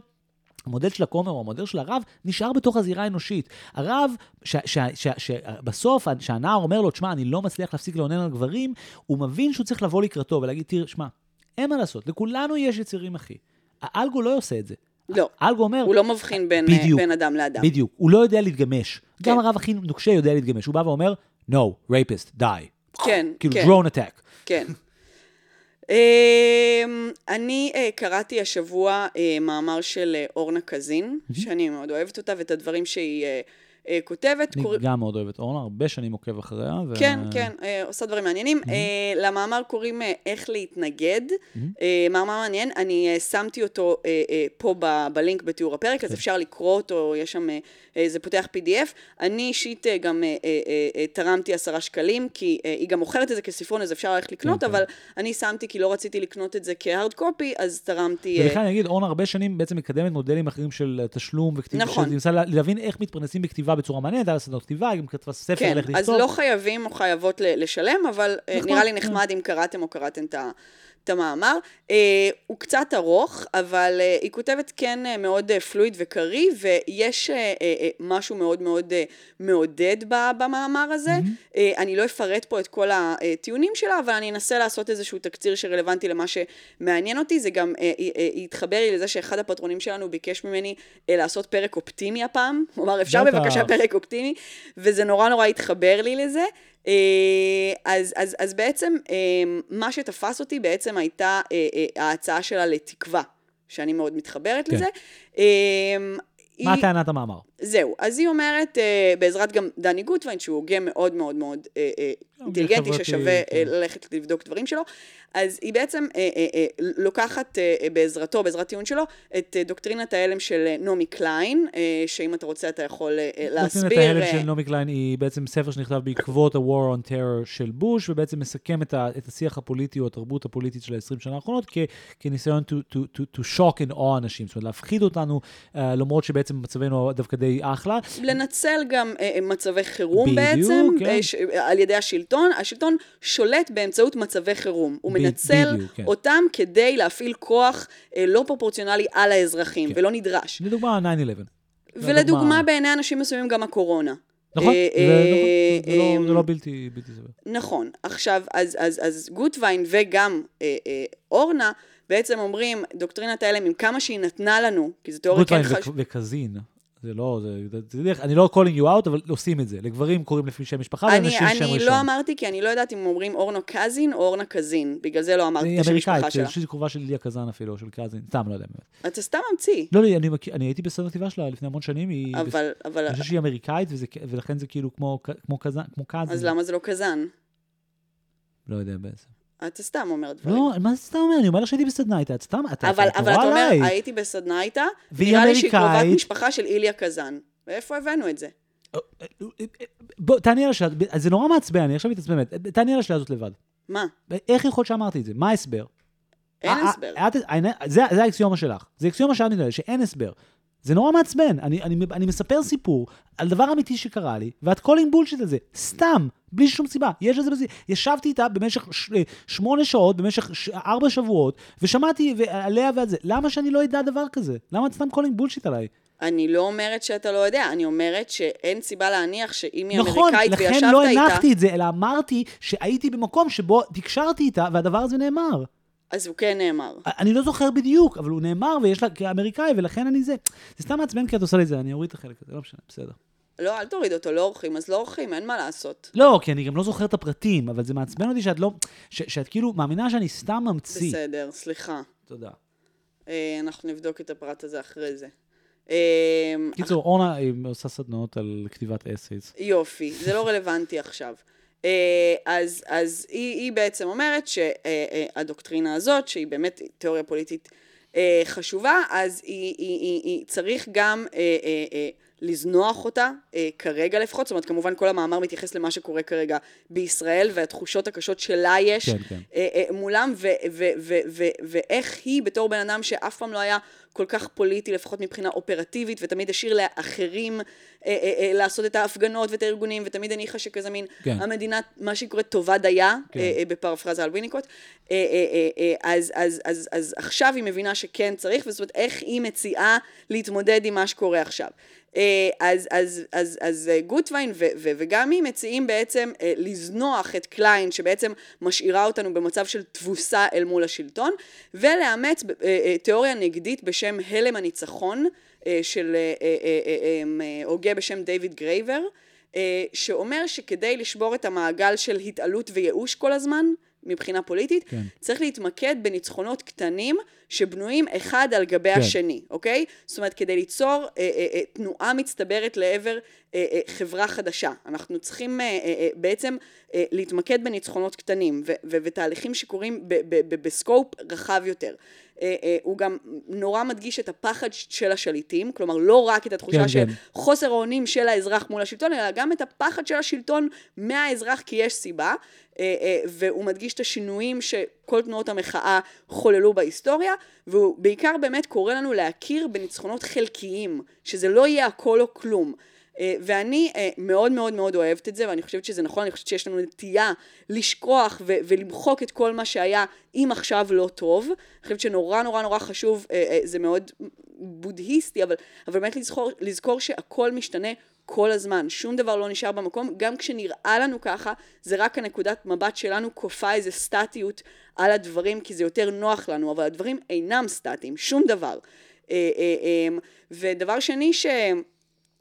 המודל של הכומר או המודל של הרב נשאר בתוך הזירה האנושית. הרב, שבסוף, כשהנער אומר לו, תשמע, אני לא מצליח להפסיק לאונן על גברים, הוא מבין שהוא צריך לבוא לקראתו ולהגיד, תראה, שמע, אין מה לעשות, לכולנו יש יצירים, אחי. האלגו לא עושה את זה. לא. אלגו אומר... הוא לא מבחין בין, בדיוק, בין אדם לאדם. בדיוק. הוא לא יודע להתגמש. כן. גם הרב הכי נוקשה יודע להתגמש. הוא בא ואומר, no, rapist, die. כן, כאילו, כן. drone attack. כן. אמ, אני אה, קראתי השבוע אה, מאמר של אה, אורנה קזין, שאני מאוד אוהבת אותה, ואת הדברים שהיא כותבת. אני קור- גם מאוד אוהב את אורנה, הרבה שנים עוקב אחריה. ו... כן, כן, אה, עושה דברים מעניינים. אה, למאמר קוראים אה, איך להתנגד. אה, מאמר מעניין, אני אה, שמתי אותו אה, אה, פה ב- בלינק בתיאור הפרק, אז אפשר לקרוא אותו, יש שם, אה, אה, זה פותח PDF. אני אישית אה, גם אה, אה, אה, אה, תרמתי עשרה שקלים, כי אה, היא גם מוכרת את זה כספרון, אז אפשר ללכת לקנות, כן, כן. אבל אני שמתי כי לא רציתי לקנות את זה כהארד קופי, אז תרמתי... אה, ולכן אני אגיד, אורנה הרבה שנים בעצם מקדמת מודלים אחרים של אה, תשלום וכתיבה. נכון. של- להבין איך מתפרנסים בכתיבה בצורה מעניינת, היה לה סדנות כתיבה, היא גם כתבה ספר כן, על אז לכתוב. לא חייבים או חייבות לשלם, אבל אה, נחמד, נראה לי כן. נחמד אם קראתם או קראתם את ה... את המאמר. Uh, הוא קצת ארוך, אבל uh, היא כותבת כן uh, מאוד uh, פלואיד וקריא, ויש uh, uh, uh, משהו מאוד מאוד uh, מעודד ב- במאמר הזה. Mm-hmm. Uh, אני לא אפרט פה את כל הטיעונים שלה, אבל אני אנסה לעשות איזשהו תקציר שרלוונטי למה שמעניין אותי. זה גם uh, uh, התחבר לי לזה שאחד הפטרונים שלנו ביקש ממני uh, לעשות פרק אופטימי הפעם. הוא אמר, אפשר. בבקשה פרק אופטימי, וזה נורא נורא התחבר לי לזה. אה, אז, אז, אז בעצם אה, מה שתפס אותי בעצם הייתה אה, ההצעה שלה לתקווה, שאני מאוד מתחברת כן. לזה. מה היא- טענת המאמר? זהו, אז היא אומרת, אה, בעזרת גם דני גוטווין, שהוא הוגה מאוד מאוד מאוד אה, אה, אינטליגנטי, חברתי, ששווה אה, כן. ללכת לבדוק דברים שלו, אז היא בעצם אה, אה, אה, לוקחת אה, אה, בעזרתו, בעזרת טיעון שלו, את אה, דוקטרינת ההלם של אה, נעמי קליין, אה, שאם אתה רוצה אתה יכול אה, אה, להסביר. דוקטרינת ההלם אה, של נעמי קליין היא בעצם ספר שנכתב בעקבות ה-War on Terror של בוש, ובעצם מסכם את, ה, את השיח הפוליטי או התרבות הפוליטית של ה-20 שנה האחרונות כ, כניסיון to, to, to, to shock and awe אנשים, זאת אומרת להפחיד אותנו, uh, למרות שבעצם מצבנו דווקא די אחלה. לנצל גם אה, אה, מצבי חירום בדיוק, בעצם, כן. אה, ש, אה, על ידי השלטון. השלטון שולט באמצעות מצבי חירום. הוא ב- מנצל בדיוק, כן. אותם כדי להפעיל כוח אה, לא פרופורציונלי על האזרחים, כן. ולא נדרש. לדוגמה 9-11. ולדוגמה, בעיני אנשים מסוימים גם הקורונה. נכון, אה, זה, לא, זה לא בלתי, סביר. נכון. עכשיו, אז, גוטווין וגם אורנה בעצם אומרים, דוקטרינת ההלם, עם כמה שהיא נתנה לנו, כי זו תיאוריה כן גוטווין חשובה. וק- וקזין. זה לא, זה, זה, זה, דרך- אני לא calling you out, אבל עושים את זה. לגברים קוראים לפי שם משפחה, אני, ולנשים שם אני ראשון. לא אמרתי, כי אני לא יודעת אם אומרים אורנה קזין או אורנה קזין, בגלל זה לא אמרתי את השם אמריקאית, משפחה זה שלה. חושבת שהיא קרובה של ליה קזן אפילו, של קזין, סתם, לא יודע. אתה סתם ממציא, לא, לא, אני, מכיר- אני הייתי בסרט הכתיבה שלה לפני המון שנים, היא... אבל, אבל, אני חושב שהיא אמריקאית, וזה, ולכן זה כאילו כמו, כמו קזן, כמו קזין. אז למה זה לא קזן? לא יודע בעצם. אתה סתם אומר דברים. לא, מה זה סתם אומר? אני אומר לך שהייתי בסדנה איתה, את סתם, אתה אבל, אתה אבל אתה אומר, עליי. הייתי בסדנה איתה, והיא נראה לי שהיא קרובת. משפחה של איליה קזן. ואיפה הבאנו את זה? בוא, תעני על השאלה, זה נורא מעצבן, אני עכשיו מתעצבן, באמת. תעני על השאלה הזאת לבד. מה? איך יכול להיות שאמרתי את זה? מה ההסבר? אין אה, הסבר. אה, זה האקסיומה שלך. זה אקסיומה שאת מתנהלת, שאין הסבר. זה נורא מעצבן. אני, אני, אני מספר סיפור על דבר אמיתי שקרה לי, ואת calling bullshit על זה. סתם, בלי שום סיבה. יש לזה בסיס. ישבתי איתה במשך ש, שמונה שעות, במשך ש, ארבע שבועות, ושמעתי עליה ועל זה. למה שאני לא אדע דבר כזה? למה את סתם calling bullshit עליי? אני לא אומרת שאתה לא יודע, אני אומרת שאין סיבה להניח שאם היא נכון, אמריקאית לכן וישבת לא איתה, הנחתי את זה, אלא אמרתי שהייתי במקום שבו תקשרתי איתה, והדבר הזה נאמר. אז הוא כן נאמר. אני לא זוכר בדיוק, אבל הוא נאמר ויש לה כאמריקאי, ולכן אני זה. זה סתם מעצבן כי את עושה לי זה, אני אוריד את החלק הזה, לא משנה, בסדר. לא, אל תוריד אותו, לא עורכים, אז לא עורכים, אין מה לעשות. לא, כי אני גם לא זוכר את הפרטים, אבל זה מעצבן אותי שאת לא, ש, שאת כאילו מאמינה שאני סתם ממציא. בסדר, סליחה. תודה. אה, אנחנו נבדוק את הפרט הזה אחרי זה. אה, קיצור, אורנה היא עושה סדנאות על כתיבת אסייס. יופי, זה לא רלוונטי עכשיו. אה, אז, אז היא, היא בעצם אומרת שהדוקטרינה הזאת, שהיא באמת תיאוריה פוליטית אה, חשובה, אז היא, היא, היא, היא צריך גם אה, אה, אה, לזנוח אותה, אה, כרגע לפחות, זאת אומרת, כמובן כל המאמר מתייחס למה שקורה כרגע בישראל, והתחושות הקשות שלה יש כן, כן. אה, אה, מולם, ו- ו- ו- ו- ואיך היא בתור בן אדם שאף פעם לא היה כל כך פוליטי, לפחות מבחינה אופרטיבית, ותמיד השאיר לאחרים אה, אה, אה, לעשות את ההפגנות ואת הארגונים, ותמיד הניחה שכזה מין, כן. המדינה, מה שהיא קוראת טובה דייה, כן. אה, אה, בפרפרזה על ויניקוט, אה, אה, אה, אה, אז, אז, אז, אז עכשיו היא מבינה שכן צריך, וזאת אומרת, איך היא מציעה להתמודד עם מה שקורה עכשיו. אה, אז, אז, אז, אז אה, גוטווין ו, ו, וגם היא מציעים בעצם אה, לזנוח את קליין, שבעצם משאירה אותנו במצב של תבוסה אל מול השלטון, ולאמץ תיאוריה נגדית בשם הלם הניצחון, של הוגה בשם דיוויד גרייבר, שאומר שכדי לשבור את המעגל של התעלות וייאוש כל הזמן, מבחינה פוליטית, כן. צריך להתמקד בניצחונות קטנים שבנויים אחד על גבי כן. השני, אוקיי? זאת אומרת, כדי ליצור אה, אה, אה, תנועה מצטברת לעבר אה, אה, חברה חדשה. אנחנו צריכים אה, אה, אה, בעצם אה, להתמקד בניצחונות קטנים ו- ו- ותהליכים שקורים ב- ב- ב- ב-scope רחב יותר. אה, אה, הוא גם נורא מדגיש את הפחד של השליטים, כלומר לא רק את התחושה כן, של כן. חוסר האונים של האזרח מול השלטון, אלא גם את הפחד של השלטון מהאזרח כי יש סיבה, אה, והוא מדגיש את השינויים שכל תנועות המחאה חוללו בהיסטוריה, והוא בעיקר באמת קורא לנו להכיר בניצחונות חלקיים, שזה לא יהיה הכל או כלום. אה, ואני אה, מאוד מאוד מאוד אוהבת את זה, ואני חושבת שזה נכון, אני חושבת שיש לנו נטייה לשכוח ו- ולמחוק את כל מה שהיה, אם עכשיו לא טוב. אני חושבת שנורא נורא נורא חשוב, אה, זה מאוד בודהיסטי, אבל, אבל באמת לזכור, לזכור שהכל משתנה כל הזמן, שום דבר לא נשאר במקום, גם כשנראה לנו ככה, זה רק הנקודת מבט שלנו כופה איזה סטטיות על הדברים, כי זה יותר נוח לנו, אבל הדברים אינם סטטיים, שום דבר. ודבר שני ש...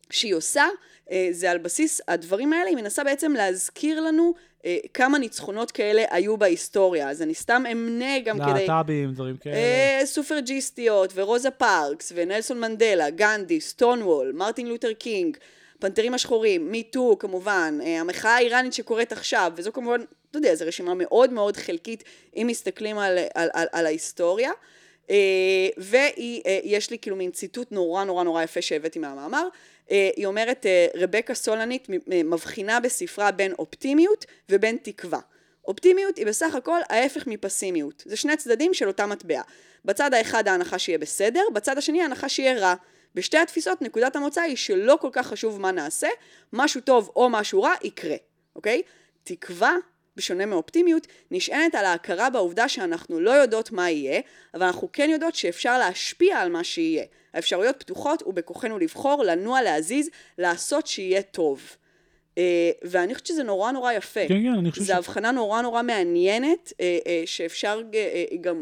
שהיא עושה, אה, זה על בסיס הדברים האלה, היא מנסה בעצם להזכיר לנו אה, כמה ניצחונות כאלה היו בהיסטוריה. אז אני סתם אמנה גם כדי... להט"בים, דברים כאלה. אה, סופרג'יסטיות, ורוזה פארקס, ונלסון מנדלה, גנדי, סטונוול, מרטין לותר קינג, פנתרים השחורים, מיטו כמובן, אה, המחאה האיראנית שקורית עכשיו, וזו כמובן, אתה יודע, זו רשימה מאוד מאוד חלקית, אם מסתכלים על, על, על, על ההיסטוריה. אה, ויש לי כאילו מין ציטוט נורא נורא נורא יפה שהבאתי מהמאמר. אה, היא אומרת, אה, רבקה סולנית מבחינה בספרה בין אופטימיות ובין תקווה. אופטימיות היא בסך הכל ההפך מפסימיות. זה שני צדדים של אותה מטבע. בצד האחד ההנחה שיהיה בסדר, בצד השני ההנחה שיהיה רע. בשתי התפיסות נקודת המוצא היא שלא כל כך חשוב מה נעשה, משהו טוב או משהו רע יקרה, אוקיי? תקווה, בשונה מאופטימיות, נשענת על ההכרה בעובדה שאנחנו לא יודעות מה יהיה, אבל אנחנו כן יודעות שאפשר להשפיע על מה שיהיה. האפשרויות פתוחות ובכוחנו לבחור, לנוע, להזיז, לעשות שיהיה טוב. אה, ואני חושבת שזה נורא נורא יפה. כן, כן, אני חושב ש... זו הבחנה נורא נורא מעניינת, אה, אה, שאפשר אה, אה, גם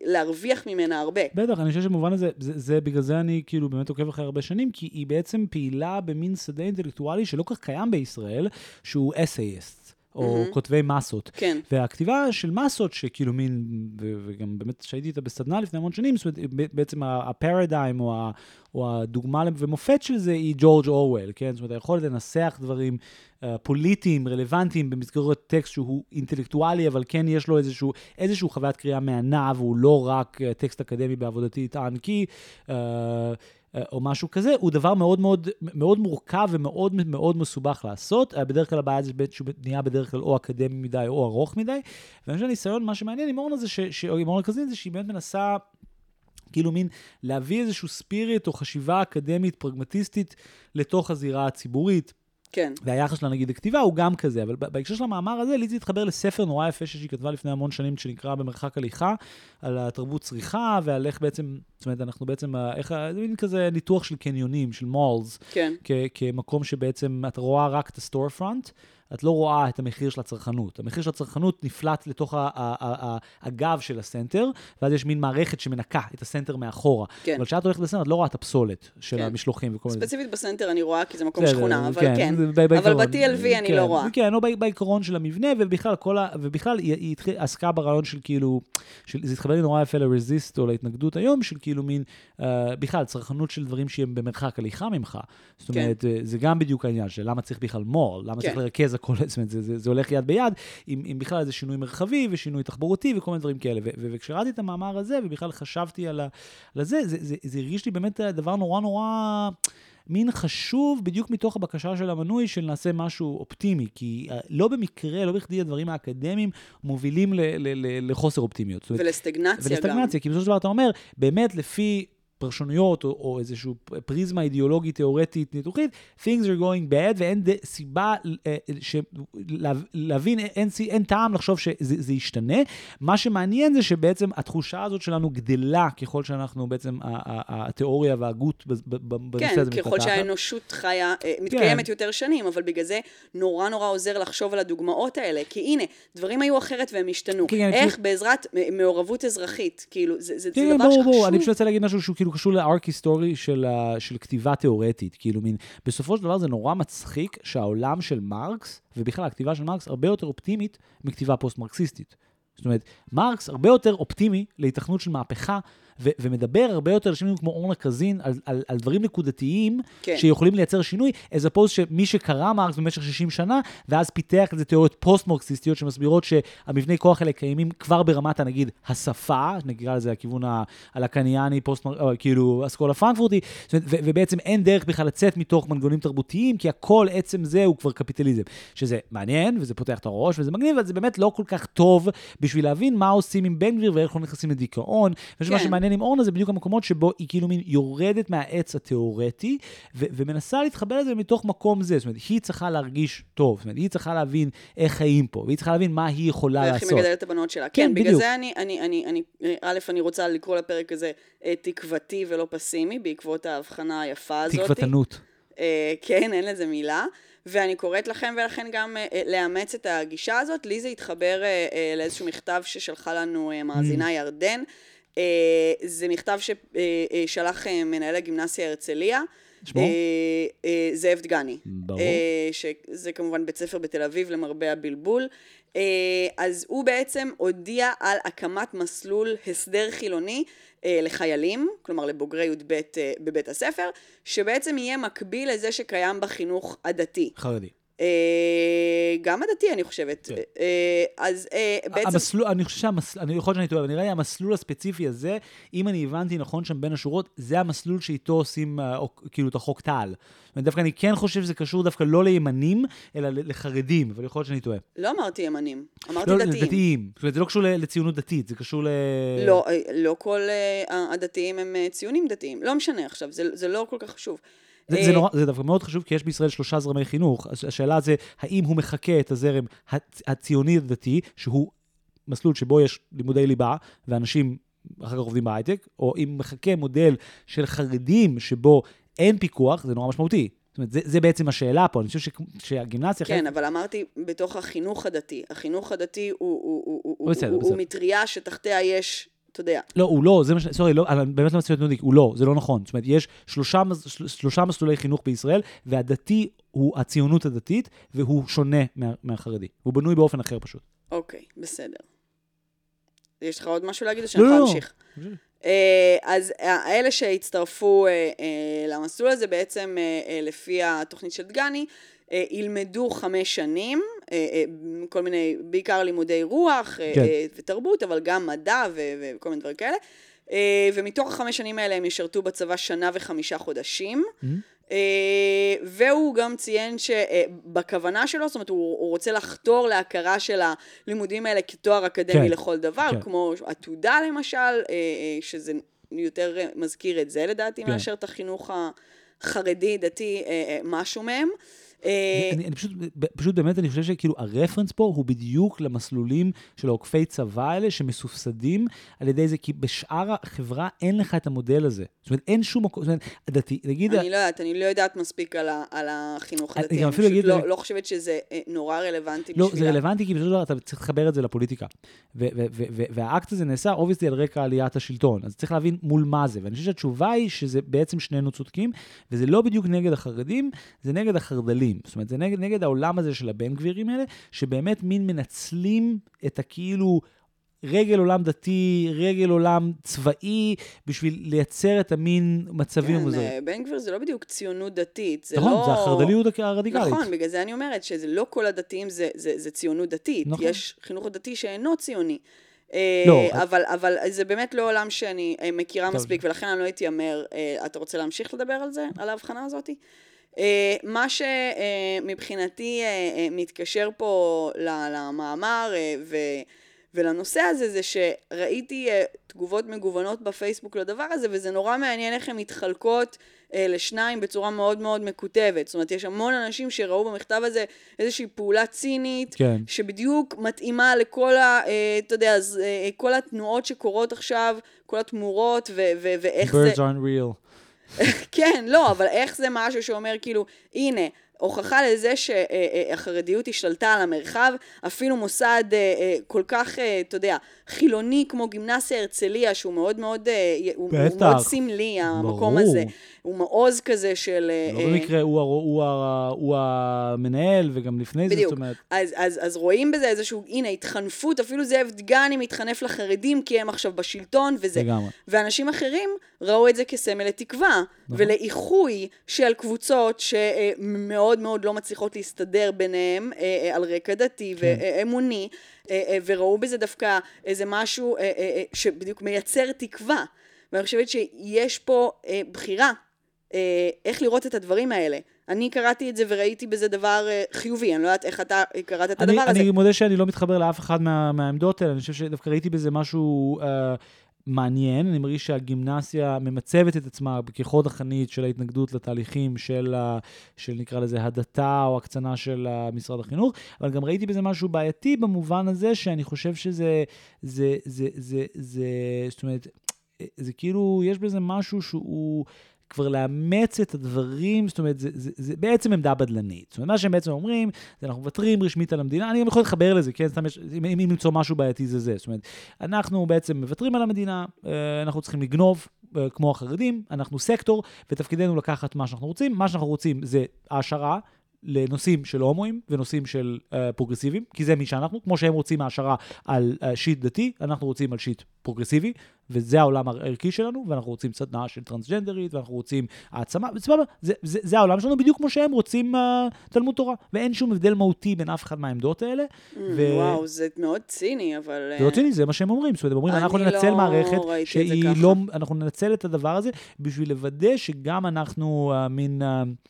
להרוויח ממנה הרבה. בטח, אני חושב שבמובן הזה, זה, זה בגלל זה אני כאילו באמת עוקב אחרי הרבה שנים, כי היא בעצם פעילה במין שדה אינטלקטואלי שלא כך קיים בישראל, שהוא אסייסט. או מהמם. כותבי מסות. כן. והכתיבה של מסות, שכאילו מין, וגם באמת שהייתי איתה בסדנה לפני המון שנים, זאת אומרת, בעצם ה- הפרדייים או, ה- או הדוגמה ומופת של זה היא ג'ורג' אורוול, כן? זאת אומרת, היכולת לנסח דברים uh, פוליטיים, רלוונטיים, במסגרת טקסט שהוא אינטלקטואלי, אבל כן יש לו איזשהו, איזשהו חוויית קריאה מהנה, והוא לא רק uh, טקסט אקדמי בעבודתי טענקי. Uh, או משהו כזה, הוא דבר מאוד מאוד, מאוד מורכב ומאוד מאוד מסובך לעשות. אה, בדרך כלל הבעיה זה שהוא נהיה בדרך כלל או אקדמי מדי או ארוך מדי. ואני חושב שהניסיון, מה שמעניין עם אורנה זה, ש, ש, או עם אורנה קזין זה שהיא באמת מנסה... כאילו מין להביא איזשהו spirit או חשיבה אקדמית פרגמטיסטית לתוך הזירה הציבורית. כן. והיחס שלה נגיד לכתיבה הוא גם כזה, אבל בהקשר של המאמר הזה, לי זה התחבר לספר נורא יפה שהיא כתבה לפני המון שנים, שנקרא במרחק הליכה, על התרבות צריכה ועל איך בעצם, זאת אומרת, אנחנו בעצם, איך, זה מין כזה ניתוח של קניונים, של malls, כן. כמקום שבעצם את רואה רק את ה-store front, את לא רואה את המחיר של הצרכנות. המחיר של הצרכנות נפלט לתוך הגב של הסנטר, ואז יש מין מערכת שמנקה את הסנטר מאחורה. כן. אבל כשאת הולכת בסנטר, את לא רואה את הפסולת של כן. המשלוחים וכל מיני. ספציפית בסנטר אני רואה, כי זה מקום שכונה, אבל כן. בעיקרון. אבל ב-TLV אני כן, לא רואה. כן, לא ב- בעיקרון של המבנה, ובכלל. ובכלל היא, עסקה ברעיון של כאילו, זה התחבר לי נורא יפה ל-resist או להתנגדות היום, של כאילו מין, אה, בכלל, צרכנות של דברים שהם במרחק הליכה ממך. זאת כן. אומרת, אה, זה גם בדיוק העניין של למה צריך בכלל מו"ל, למה צריך כן. לרכז הכל, זאת אומרת, זה, זה, זה הולך יד ביד, עם, עם בכלל איזה שינוי מרחבי ושינוי תחבורתי וכל מיני דברים כאלה. ו- ו- וכשקראתי את המאמר הזה, ובכלל חשבתי על, ה, על זה, זה, זה, זה הרגיש לי באמת דבר נורא נורא... מין חשוב בדיוק מתוך הבקשה של המנוי של נעשה משהו אופטימי, כי אה, לא במקרה, לא בכדי הדברים האקדמיים מובילים ל- ל- ל- לחוסר אופטימיות. אומרת, ולסטגנציה גם. ולסטגנציה, כי בסופו של דבר אתה אומר, באמת לפי פרשנויות או, או איזושהי פריזמה אידיאולוגית תיאורטית ניתוחית, things are going bad ואין ד, סיבה אה, ש, לה, להבין, אין, אין, אין טעם לחשוב שזה ישתנה. מה שמעניין זה שבעצם התחושה הזאת שלנו גדלה ככל שאנחנו בעצם, התיאוריה וההגות בנושא כן, הזה ככל מתפתחת. שהאנושות חיה, אה, מתקיימת יותר שנים, אבל בגלל זה נורא נורא עוזר לחשוב על הדוגמאות האלה. כי הנה, דברים היו אחרת והם השתנו. כן, כן, איך פשוט- בעזרת מעורבות אזרחית, כאילו, זה זה- זה כן, דבר ברור, שחשוב. ברור, אני פשוט רוצה להגיד משהו שהוא כאילו קשור לארק היסטורי של, ה- של כתיבה תיאורטית. כאילו, מין, בסופו של דבר זה נורא מצחיק שהעולם של מרקס, ובכלל הכתיבה של מרקס, הרבה יותר אופטימית מכתיבה פוסט-מרקסיסטית. זאת אומרת, מרקס הרבה יותר אופטימי להיתכנות של מהפכה, ו- ומדבר הרבה יותר אנשים כמו אורנה קזין על, על, על דברים נקודתיים כן. שיכולים לייצר שינוי, as opposed שמי שקרא מרקס במשך 60 שנה, ואז פיתח איזה תיאוריות פוסט-מרקסיסטיות שמסבירות שהמבני כוח האלה קיימים כבר ברמת, נגיד, השפה, נקרא לזה הכיוון הלקניאני, פוסט כאילו, אסכולה פרנקפורטי, ובעצם אין דרך בכלל לצאת מתוך מנגנונים תרבותיים, כי הכל, עצם זה, הוא כבר קפיטליזם. שזה מעניין, וזה פותח את הראש, וזה מגניב, אבל זה באמת לא כל כך טוב בשביל להבין מה עושים עם בן גביר ואיך לא נכנסים לדיכאון. כן. שמעניין עם אורנה זה בדיוק המקומות שבו היא כאילו מין יורדת מהעץ התיאורטי, ו- ומנסה להתחבר לזה מתוך מקום זה. זאת אומרת, היא צריכה להרגיש טוב, זאת אומרת, היא צריכה להבין איך חיים פה, והיא צריכה להבין מה היא יכולה ואיך לעשות. היא מגדלת את הבנות שלה. כן, כן, בגלל בדיוק. זה אני, אני, אני, אני, א', אני רוצה לקרוא לפרק הזה אה, תקוותי ולא פסימי, בעקבות ההבחנה היפה הזאת. תקוותנות. אה, כן, אין לזה מילה. ואני קוראת לכם ולכן גם אה, אה, לאמץ את הגישה הזאת. לי זה התחבר אה, אה, לאיזשהו מכתב ששלחה לנו אה, מאזינה ירדן. אה, זה מכתב ששלח אה, מנהל הגימנסיה הרצליה. שמו? אה, אה, זאב דגני. ברור. אה, שזה כמובן בית ספר בתל אביב למרבה הבלבול. אה, אז הוא בעצם הודיע על הקמת מסלול הסדר חילוני אה, לחיילים, כלומר לבוגרי י"ב אה, בבית הספר, שבעצם יהיה מקביל לזה שקיים בחינוך הדתי. חרדי. אה, גם הדתי, אני חושבת. כן. אה, אז אה, בעצם... המסלול, אני חושב שהמסלול, אני יכול להיות שאני טועה, אבל נראה לי המסלול הספציפי הזה, אם אני הבנתי נכון שם בין השורות, זה המסלול שאיתו עושים כאילו את החוק טל. דווקא אני כן חושב שזה קשור דווקא לא לימנים, אלא לחרדים, אבל יכול להיות שאני טועה. לא אמרתי ימנים, אמרתי לא, דתיים. דתיים. זאת אומרת, זה לא קשור לציונות דתית, זה קשור ל... לא, לא כל הדתיים הם ציונים דתיים. לא משנה עכשיו, זה, זה לא כל כך חשוב. זה, אה, זה, נורא, זה דווקא מאוד חשוב, כי יש בישראל שלושה זרמי חינוך. השאלה זה, האם הוא מחקה את הזרם הצ- הציוני-דתי, שהוא מסלול שבו יש לימודי ליבה, ואנשים אחר כך עובדים בהייטק, או אם מחקה מודל של חרדים, שבו אין פיקוח, זה נורא משמעותי. זאת אומרת, זה, זה בעצם השאלה פה. אני חושב ש, שהגימנסיה... כן, חייבת- אבל אמרתי בתוך החינוך הדתי. החינוך הדתי הוא, הוא, הוא, הוא, הוא, בסדר, הוא, בסדר. הוא מטריה שתחתיה יש, אתה יודע, לא, הוא לא, זה מה ש... סורי, לא, אני באמת לא מצליח להיות נודניק, הוא לא, זה לא נכון. זאת אומרת, יש שלושה, שלושה מסלולי חינוך בישראל, והדתי הוא הציונות הדתית, והוא שונה מה, מהחרדי. הוא בנוי באופן אחר פשוט. אוקיי, בסדר. יש לך עוד משהו להגיד או שאני לא, יכולה לא, להמשיך? אה, אז האלה שהצטרפו אה, אה, למסלול הזה, בעצם אה, אה, לפי התוכנית של דגני, אה, ילמדו חמש שנים, אה, אה, כל מיני, בעיקר לימודי רוח אה, כן. אה, ותרבות, אבל גם מדע ו- וכל מיני דברים כאלה. אה, ומתוך החמש שנים האלה הם ישרתו בצבא שנה וחמישה חודשים. Mm-hmm. אה, והוא גם ציין שבכוונה שלו, זאת אומרת, הוא, הוא רוצה לחתור להכרה של הלימודים האלה כתואר אקדמי כן, לכל דבר, כן. כמו עתודה למשל, אה, אה, שזה יותר אה, מזכיר את זה לדעתי, כן. מאשר את החינוך החרדי, דתי, אה, אה, משהו מהם. אה, אני, אני פשוט, פשוט באמת, אני חושב שכאילו הרפרנס פה הוא בדיוק למסלולים של העוקפי צבא האלה שמסובסדים על ידי זה, כי בשאר החברה אין לך את המודל הזה. זאת אומרת, אין שום מקום, זאת אומרת, דתי, נגיד, אני לא יודעת, אני לא יודעת מספיק על, ה, על החינוך אני הדתי, גם אני אפילו פשוט אגיד- לא, לא חושבת שזה אה, נורא רלוונטי לא, בשבילה. זה רלוונטי, כי בסופו של דבר אתה צריך לחבר את זה לפוליטיקה. ו- ו- ו- ו- והאקט הזה נעשה, אובייסטי, על רקע עליית השלטון. אז צריך להבין מול מה זה. ואני חושב שהתשובה היא שזה בעצם שנינו צודקים, וזה לא בדיוק נגד החרדים, זה נגד החרד"לים. זאת אומרת, זה נגד, נגד העולם הזה של הבן גבירים האלה, שבאמת מין מנצלים את הכאילו... רגל עולם דתי, רגל עולם צבאי, בשביל לייצר את המין מצבים כן, המוזרים. אה, בן גביר זה לא בדיוק ציונות דתית, זה נכון, לא... זה החרד"ליות הרדיקלית. נכון, בגלל זה אני אומרת שזה לא כל הדתיים זה, זה, זה ציונות דתית. נכון. יש חינוך דתי שאינו ציוני. אה, לא, אבל, אבל זה באמת לא עולם שאני אה, מכירה טוב. מספיק, ולכן אני לא אתיימר. אה, אתה רוצה להמשיך לדבר על זה, על ההבחנה הזאת? אה, מה שמבחינתי מתקשר פה למאמר אה, ו... ולנושא הזה זה שראיתי אה, תגובות מגוונות בפייסבוק לדבר הזה, וזה נורא מעניין איך הן מתחלקות אה, לשניים בצורה מאוד מאוד מקוטבת. זאת אומרת, יש המון אנשים שראו במכתב הזה איזושהי פעולה צינית, כן. שבדיוק מתאימה לכל ה... אה, אתה יודע, אה, כל התנועות שקורות עכשיו, כל התמורות, ו- ו- ואיך זה... Birds aren't real. כן, לא, אבל איך זה משהו שאומר כאילו, הנה, הוכחה לזה שהחרדיות השתלטה על המרחב, אפילו מוסד אה, אה, כל כך, אה, אתה יודע, חילוני כמו גימנסיה הרצליה, שהוא מאוד מאוד, הוא. מאוד סמלי, המקום ברור. הוא מעוז כזה של... אה, לא במקרה, הוא, הוא, הר- הוא המנהל, וגם לפני זה, בדיוק. זאת אומרת, אז, אז, אז רואים בזה איזשהו, הנה, התחנפות, אפילו זאב דגני מתחנף לחרדים כי הם עכשיו בשלטון וזה. לגמרי. ואנשים אחרים ראו את זה כסמל לתקווה, נכון. ולאיחוי של קבוצות שמאוד מאוד לא מצליחות להסתדר ביניהם אה, אה, על רקע דתי כן. ואמוני, וראו בזה דווקא איזה משהו שבדיוק מייצר תקווה. ואני חושבת שיש פה בחירה איך לראות את הדברים האלה. אני קראתי את זה וראיתי בזה דבר אה, חיובי, אני לא יודעת איך אתה קראת את אני, הדבר הזה. אני מודה שאני לא מתחבר לאף אחד מה, מהעמדות האלה, אני חושב שדווקא ראיתי בזה משהו אה, מעניין, אני מרגיש שהגימנסיה ממצבת את עצמה כחוד החנית של ההתנגדות לתהליכים של, ה, של נקרא לזה הדתה או הקצנה של אה, משרד החינוך, אבל גם ראיתי בזה משהו בעייתי במובן הזה שאני חושב שזה, זה, זה, זה, זה, זאת אומרת, זה כאילו, יש בזה משהו שהוא... כבר לאמץ את הדברים, זאת אומרת, זה, זה, זה בעצם עמדה בדלנית. זאת אומרת, מה שהם בעצם אומרים, זה אנחנו מוותרים רשמית על המדינה, אני גם יכול להתחבר לזה, כן? סתם יש, אם, אם למצוא משהו בעייתי זה זה. זאת אומרת, אנחנו בעצם מוותרים על המדינה, אה, אנחנו צריכים לגנוב, אה, כמו החרדים, אנחנו סקטור, ותפקידנו לקחת מה שאנחנו רוצים. מה שאנחנו רוצים זה העשרה. לנושאים של הומואים ונושאים של אה, פרוגרסיביים, כי זה מי שאנחנו, כמו שהם רוצים העשרה על אה, shit דתי, אנחנו רוצים על shit פרוגרסיבי, וזה העולם הערכי שלנו, ואנחנו רוצים סדנה של טרנסג'נדרית, ואנחנו רוצים העצמה, וסבבה, זה, זה, זה העולם שלנו בדיוק כמו שהם רוצים אה, תלמוד תורה, ואין שום הבדל מהותי בין אף אחד מהעמדות האלה. ו... וואו, זה מאוד ציני, אבל... זה לא ציני, זה מה שהם אומרים. זאת אומרת, הם אומרים, אנחנו ננצל לא מערכת שהיא. לא... אנחנו ננצל את הדבר הזה בשביל לוודא שגם אנחנו uh, מין... Uh,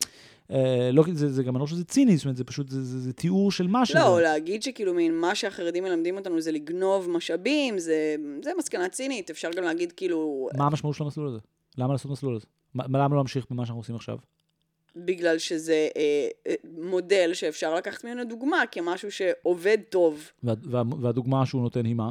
לא, זה, זה גם, אני לא חושב שזה ציני, זאת אומרת, זה פשוט, זה, זה, זה תיאור של מה שזה. לא, להגיד שכאילו מין מה שהחרדים מלמדים אותנו זה לגנוב משאבים, זה, זה מסקנה צינית, אפשר גם להגיד כאילו, מה המשמעות של המסלול הזה? למה לעשות מסלול הזה? מה, למה לא להמשיך במה שאנחנו עושים עכשיו? בגלל שזה אה, אה, מודל שאפשר לקחת ממנו דוגמה כמשהו שעובד טוב. וה, וה, והדוגמה שהוא נותן היא מה?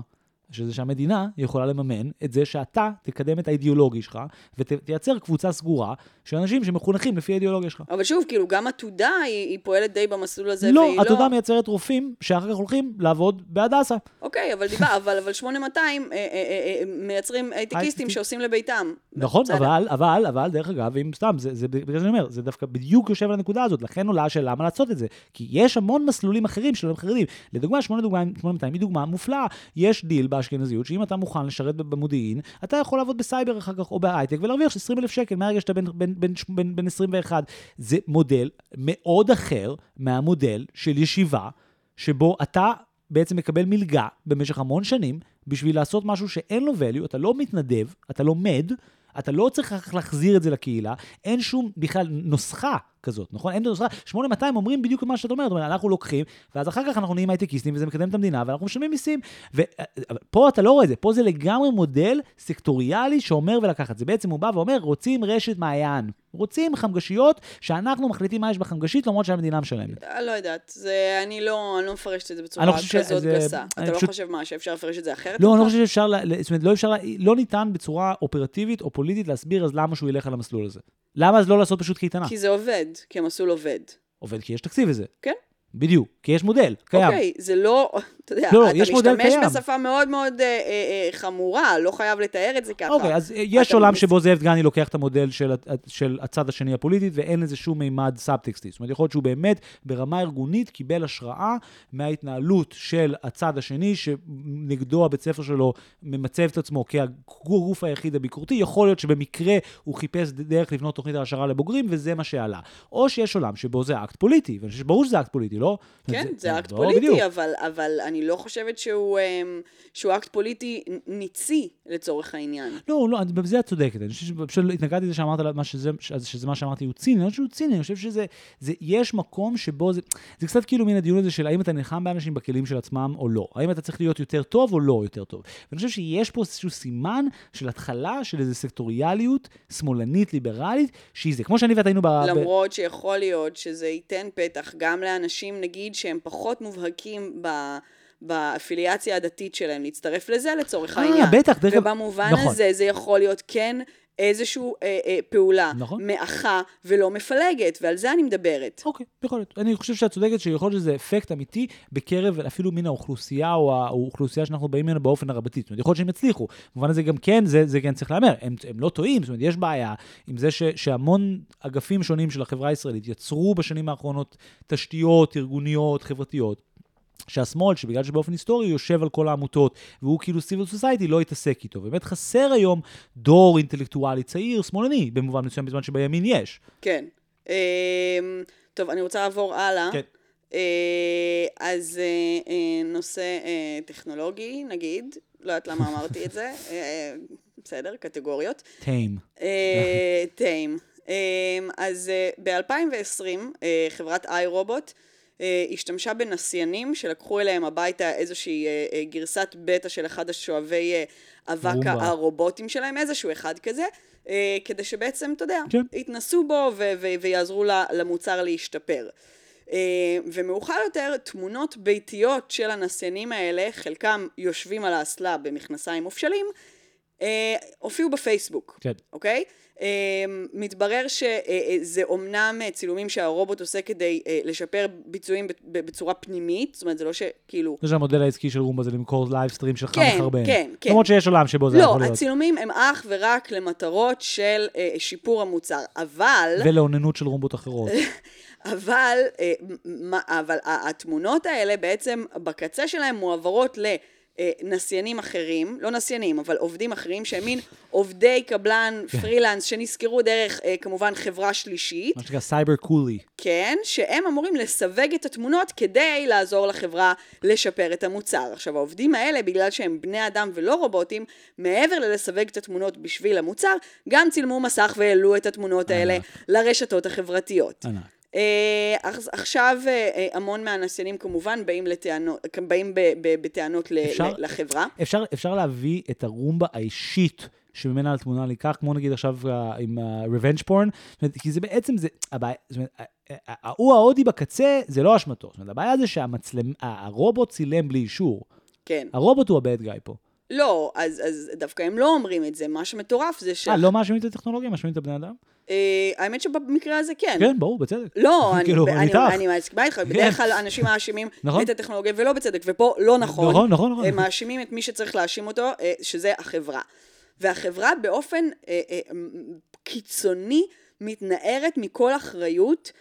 שזה שהמדינה יכולה לממן את זה שאתה תקדם את האידיאולוגיה שלך ותייצר קבוצה סגורה של אנשים שמחונכים לפי האידיאולוגיה שלך. אבל שוב, כאילו, גם עתודה היא, היא פועלת די במסלול הזה, לא, והיא עתודה לא... מייצרת רופאים שאחר כך הולכים לעבוד בהדסה. אוקיי, אבל דיבר, אבל, אבל 8200 אה, אה, אה, מייצרים הייטקיסטים. שעושים לביתם. נכון. אבל, אבל, אבל, דרך אגב, אם סתם, זה, זה בגלל שאני אומר, זה דווקא בדיוק יושב על הנקודה הזאת, לכן עולה השאלה למה לעשות את זה. כי יש המון מסלולים אחרים של חרדים. לדוגמה, 8200 היא דוגמה מופלאה. יש דיל באשכנזיות, שאם אתה מוכן לשרת במודיעין, אתה יכול לעבוד בסייבר אחר כך או בהייטק ולהרוויח 20 אלף שקל מהרגע שאתה בן, בן, בן, בן, בן 21. זה מודל מאוד אחר מהמודל של ישיבה, שבו אתה בעצם מקבל מלגה במשך המון שנים בשביל לעשות משהו שאין לו value, אתה לא מתנדב, אתה לומד, אתה לא צריך להחזיר את זה לקהילה, אין שום בכלל נוסחה כזאת, נכון? אין נוסחה, 8200 אומרים בדיוק מה שאת אומרת, אנחנו לוקחים, ואז אחר כך אנחנו נהיים הייטקיסטים וזה מקדם את המדינה, ואנחנו משלמים מיסים. ופה אתה לא רואה את זה, פה זה לגמרי מודל סקטוריאלי שאומר ולקחת. זה בעצם הוא בא ואומר, רוצים רשת מעיין, רוצים חמגשיות, שאנחנו מחליטים מה יש בחמגשית, למרות שהמדינה משלמת. אני לא יודעת, זה, אני לא, אני לא מפרשת את זה בצורה לא כזאת שזה- גסה. אתה לא פשוט- חושב מה, שאפשר לפרש את זה אחרת? לא, אני לא? חושב שאפשר, זאת אומרת, לא אפשר, לא ניתן בצורה אופרטיבית או פוליטית להסביר אז למה שהוא ילך על המסלול הזה. למה אז לא לעשות פשוט קייטנה? כי זה עובד, כי המסלול עובד. עובד כי יש תקציב לזה. כן. בדיוק, כי יש מודל, קיים. אוקיי, זה לא, אתה יודע, לא, אתה משתמש. בשפה מאוד מאוד אה, אה, אה, חמורה, לא חייב לתאר את זה ככה. אוקיי, אז אה, יש עולם מס- שבו זאב דגני לוקח את המודל של, ה- של הצד השני הפוליטית, ואין לזה שום מימד סאבטקסטי. זאת אומרת, יכול להיות שהוא באמת ברמה ארגונית קיבל השראה מההתנהלות של הצד השני, שנגדו הבית ספר שלו ממצב את עצמו כגוף היחיד הביקורתי. יכול להיות שבמקרה הוא חיפש דרך לבנות תוכנית העשרה לבוגרים, וזה מה שעלה. או שיש עולם שבו זה אקט פוליטי, ואני חושב שברור שזה אקט פוליטי, לא לא? כן, זה, לא אקט בדיוק. פוליטי, אבל, אבל אני לא חושבת שהוא, אמ, שהוא אקט פוליטי ניצי לצורך העניין. לא, לא, בזה את צודקת. אני חושב שפשוט התנגדתי לזה שאמרת מה שזה, שזה מה שאמרתי הוא ציני, אני לא חושב שהוא ציני, אני חושב שזה, זה, יש מקום שבו זה, זה קצת כאילו מן הדיון הזה של האם אתה נלחם באנשים בכלים של עצמם או לא. האם אתה צריך להיות יותר טוב או לא יותר טוב. ואני חושב שיש פה איזשהו סימן של התחלה של איזו סקטוריאליות שמאלנית, ליברלית, שהיא זה. כמו שאני ואתה היינו ב... ב- למרות שיכול להיות שזה ייתן פתח גם לאנשים, נגיד, שהם פחות מובהקים ב... באפיליאציה הדתית שלהם, להצטרף לזה לצורך אה, העניין. בטח, דרך אגב, ובמובן נכון. הזה זה יכול להיות כן איזושהי אה, אה, פעולה נכון. מאחה ולא מפלגת, ועל זה אני מדברת. אוקיי, יכול להיות. אני חושב שאת צודקת שיכול להיות שזה אפקט אמיתי בקרב אפילו מן האוכלוסייה או האוכלוסייה שאנחנו באים ממנה באופן הרבתי. זאת אומרת, יכול להיות שהם יצליחו. במובן הזה גם כן, זה, זה כן צריך להיאמר. הם, הם לא טועים, זאת אומרת, יש בעיה עם זה ש, שהמון אגפים שונים של החברה הישראלית יצרו בשנים האחרונות תשתיות ארגוניות, חברתיות. שהשמאל, שבגלל שבאופן היסטורי הוא יושב על כל העמותות, והוא כאילו civil society, לא יתעסק איתו. באמת חסר היום דור אינטלקטואלי צעיר, שמאלני, במובן מסוים, בזמן שבימין יש. כן. אה, טוב, אני רוצה לעבור הלאה. כן. אה, אז אה, אה, נושא טכנולוגי, נגיד, לא יודעת למה אמרתי את זה, בסדר, קטגוריות. טיים. טיים. אה, אז ב-2020 חברת iRobot אה, השתמשה בנסיינים שלקחו אליהם הביתה איזושהי אה, אה, גרסת בטא של אחד השואבי אה, אבק. הרובוטים שלהם, איזשהו אחד כזה, אה, כדי שבעצם, אתה יודע, כן. יתנסו בו ו- ו- ויעזרו למוצר להשתפר. אה, ומאוחר יותר, תמונות ביתיות של הנסיינים האלה, חלקם יושבים על האסלה במכנסיים מופשלים, אה, הופיעו בפייסבוק, כן. אוקיי? אה, מתברר שזה אומנם אה, צילומים שהרובוט עושה כדי אה, לשפר ביצועים בצורה פנימית, זאת אומרת, זה לא שכאילו... זה שהמודל העסקי של רומבה זה למכור live stream שלך כן, מחרבן. כן, כן. למרות שיש עולם שבו זה לא, יכול להיות. הצילומים הם אך ורק למטרות של אה, שיפור המוצר, אבל... ולאוננות של רומבות אחרות. אבל, אה, אבל התמונות האלה בעצם בקצה שלהם מועברות לנסיינים אחרים, לא נסיינים, אבל עובדים אחרים שהם מין עובדי קבלן פרילנס שנשכרו דרך אה, כמובן חברה שלישית, מה שנקרא סייבר קולי. כן, שהם אמורים לסווג את התמונות כדי לעזור לחברה לשפר את המוצר. עכשיו, העובדים האלה, בגלל שהם בני אדם ולא רובוטים, מעבר ללסווג את התמונות בשביל המוצר, גם צילמו מסך והעלו את התמונות האלה. לרשתות החברתיות. ענק. אה, עכשיו אה, אה, המון מהנסיינים כמובן באים, לטענות, באים ב- ב- בטענות אפשר- ל- לחברה. אפשר, אפשר להביא את הרומבה האישית שממנה התמונה ניקח, כמו נגיד עכשיו עם ה-revenge porn, זאת אומרת, כי זה בעצם, זה, הבעיה, זאת אומרת, ההוא ההודי בקצה, זה לא אשמתו. זאת אומרת, הבעיה זה שהמצלם, ה- הרובוט צילם בלי אישור. כן. הרובוט הוא ה-bad guy פה. לא, אז, אז דווקא הם לא אומרים את זה. מה שמטורף זה ש... אה, לא מאשימים את הטכנולוגיה, מאשימים את הבני אדם? אה, האמת שבמקרה הזה כן. כן, ברור, בצדק. לא, אני, כאילו, אני אני, איתך. מסכימה כן. בדרך כלל אנשים מאשימים נכון. את הטכנולוגיה ולא בצדק, ופה לא נכון. נכון, נכון, נכון. הם מאשימים את מי שצריך להאשים אותו, אה, שזה החברה. והחברה באופן אה, קיצוני מתנערת מכל אחריות.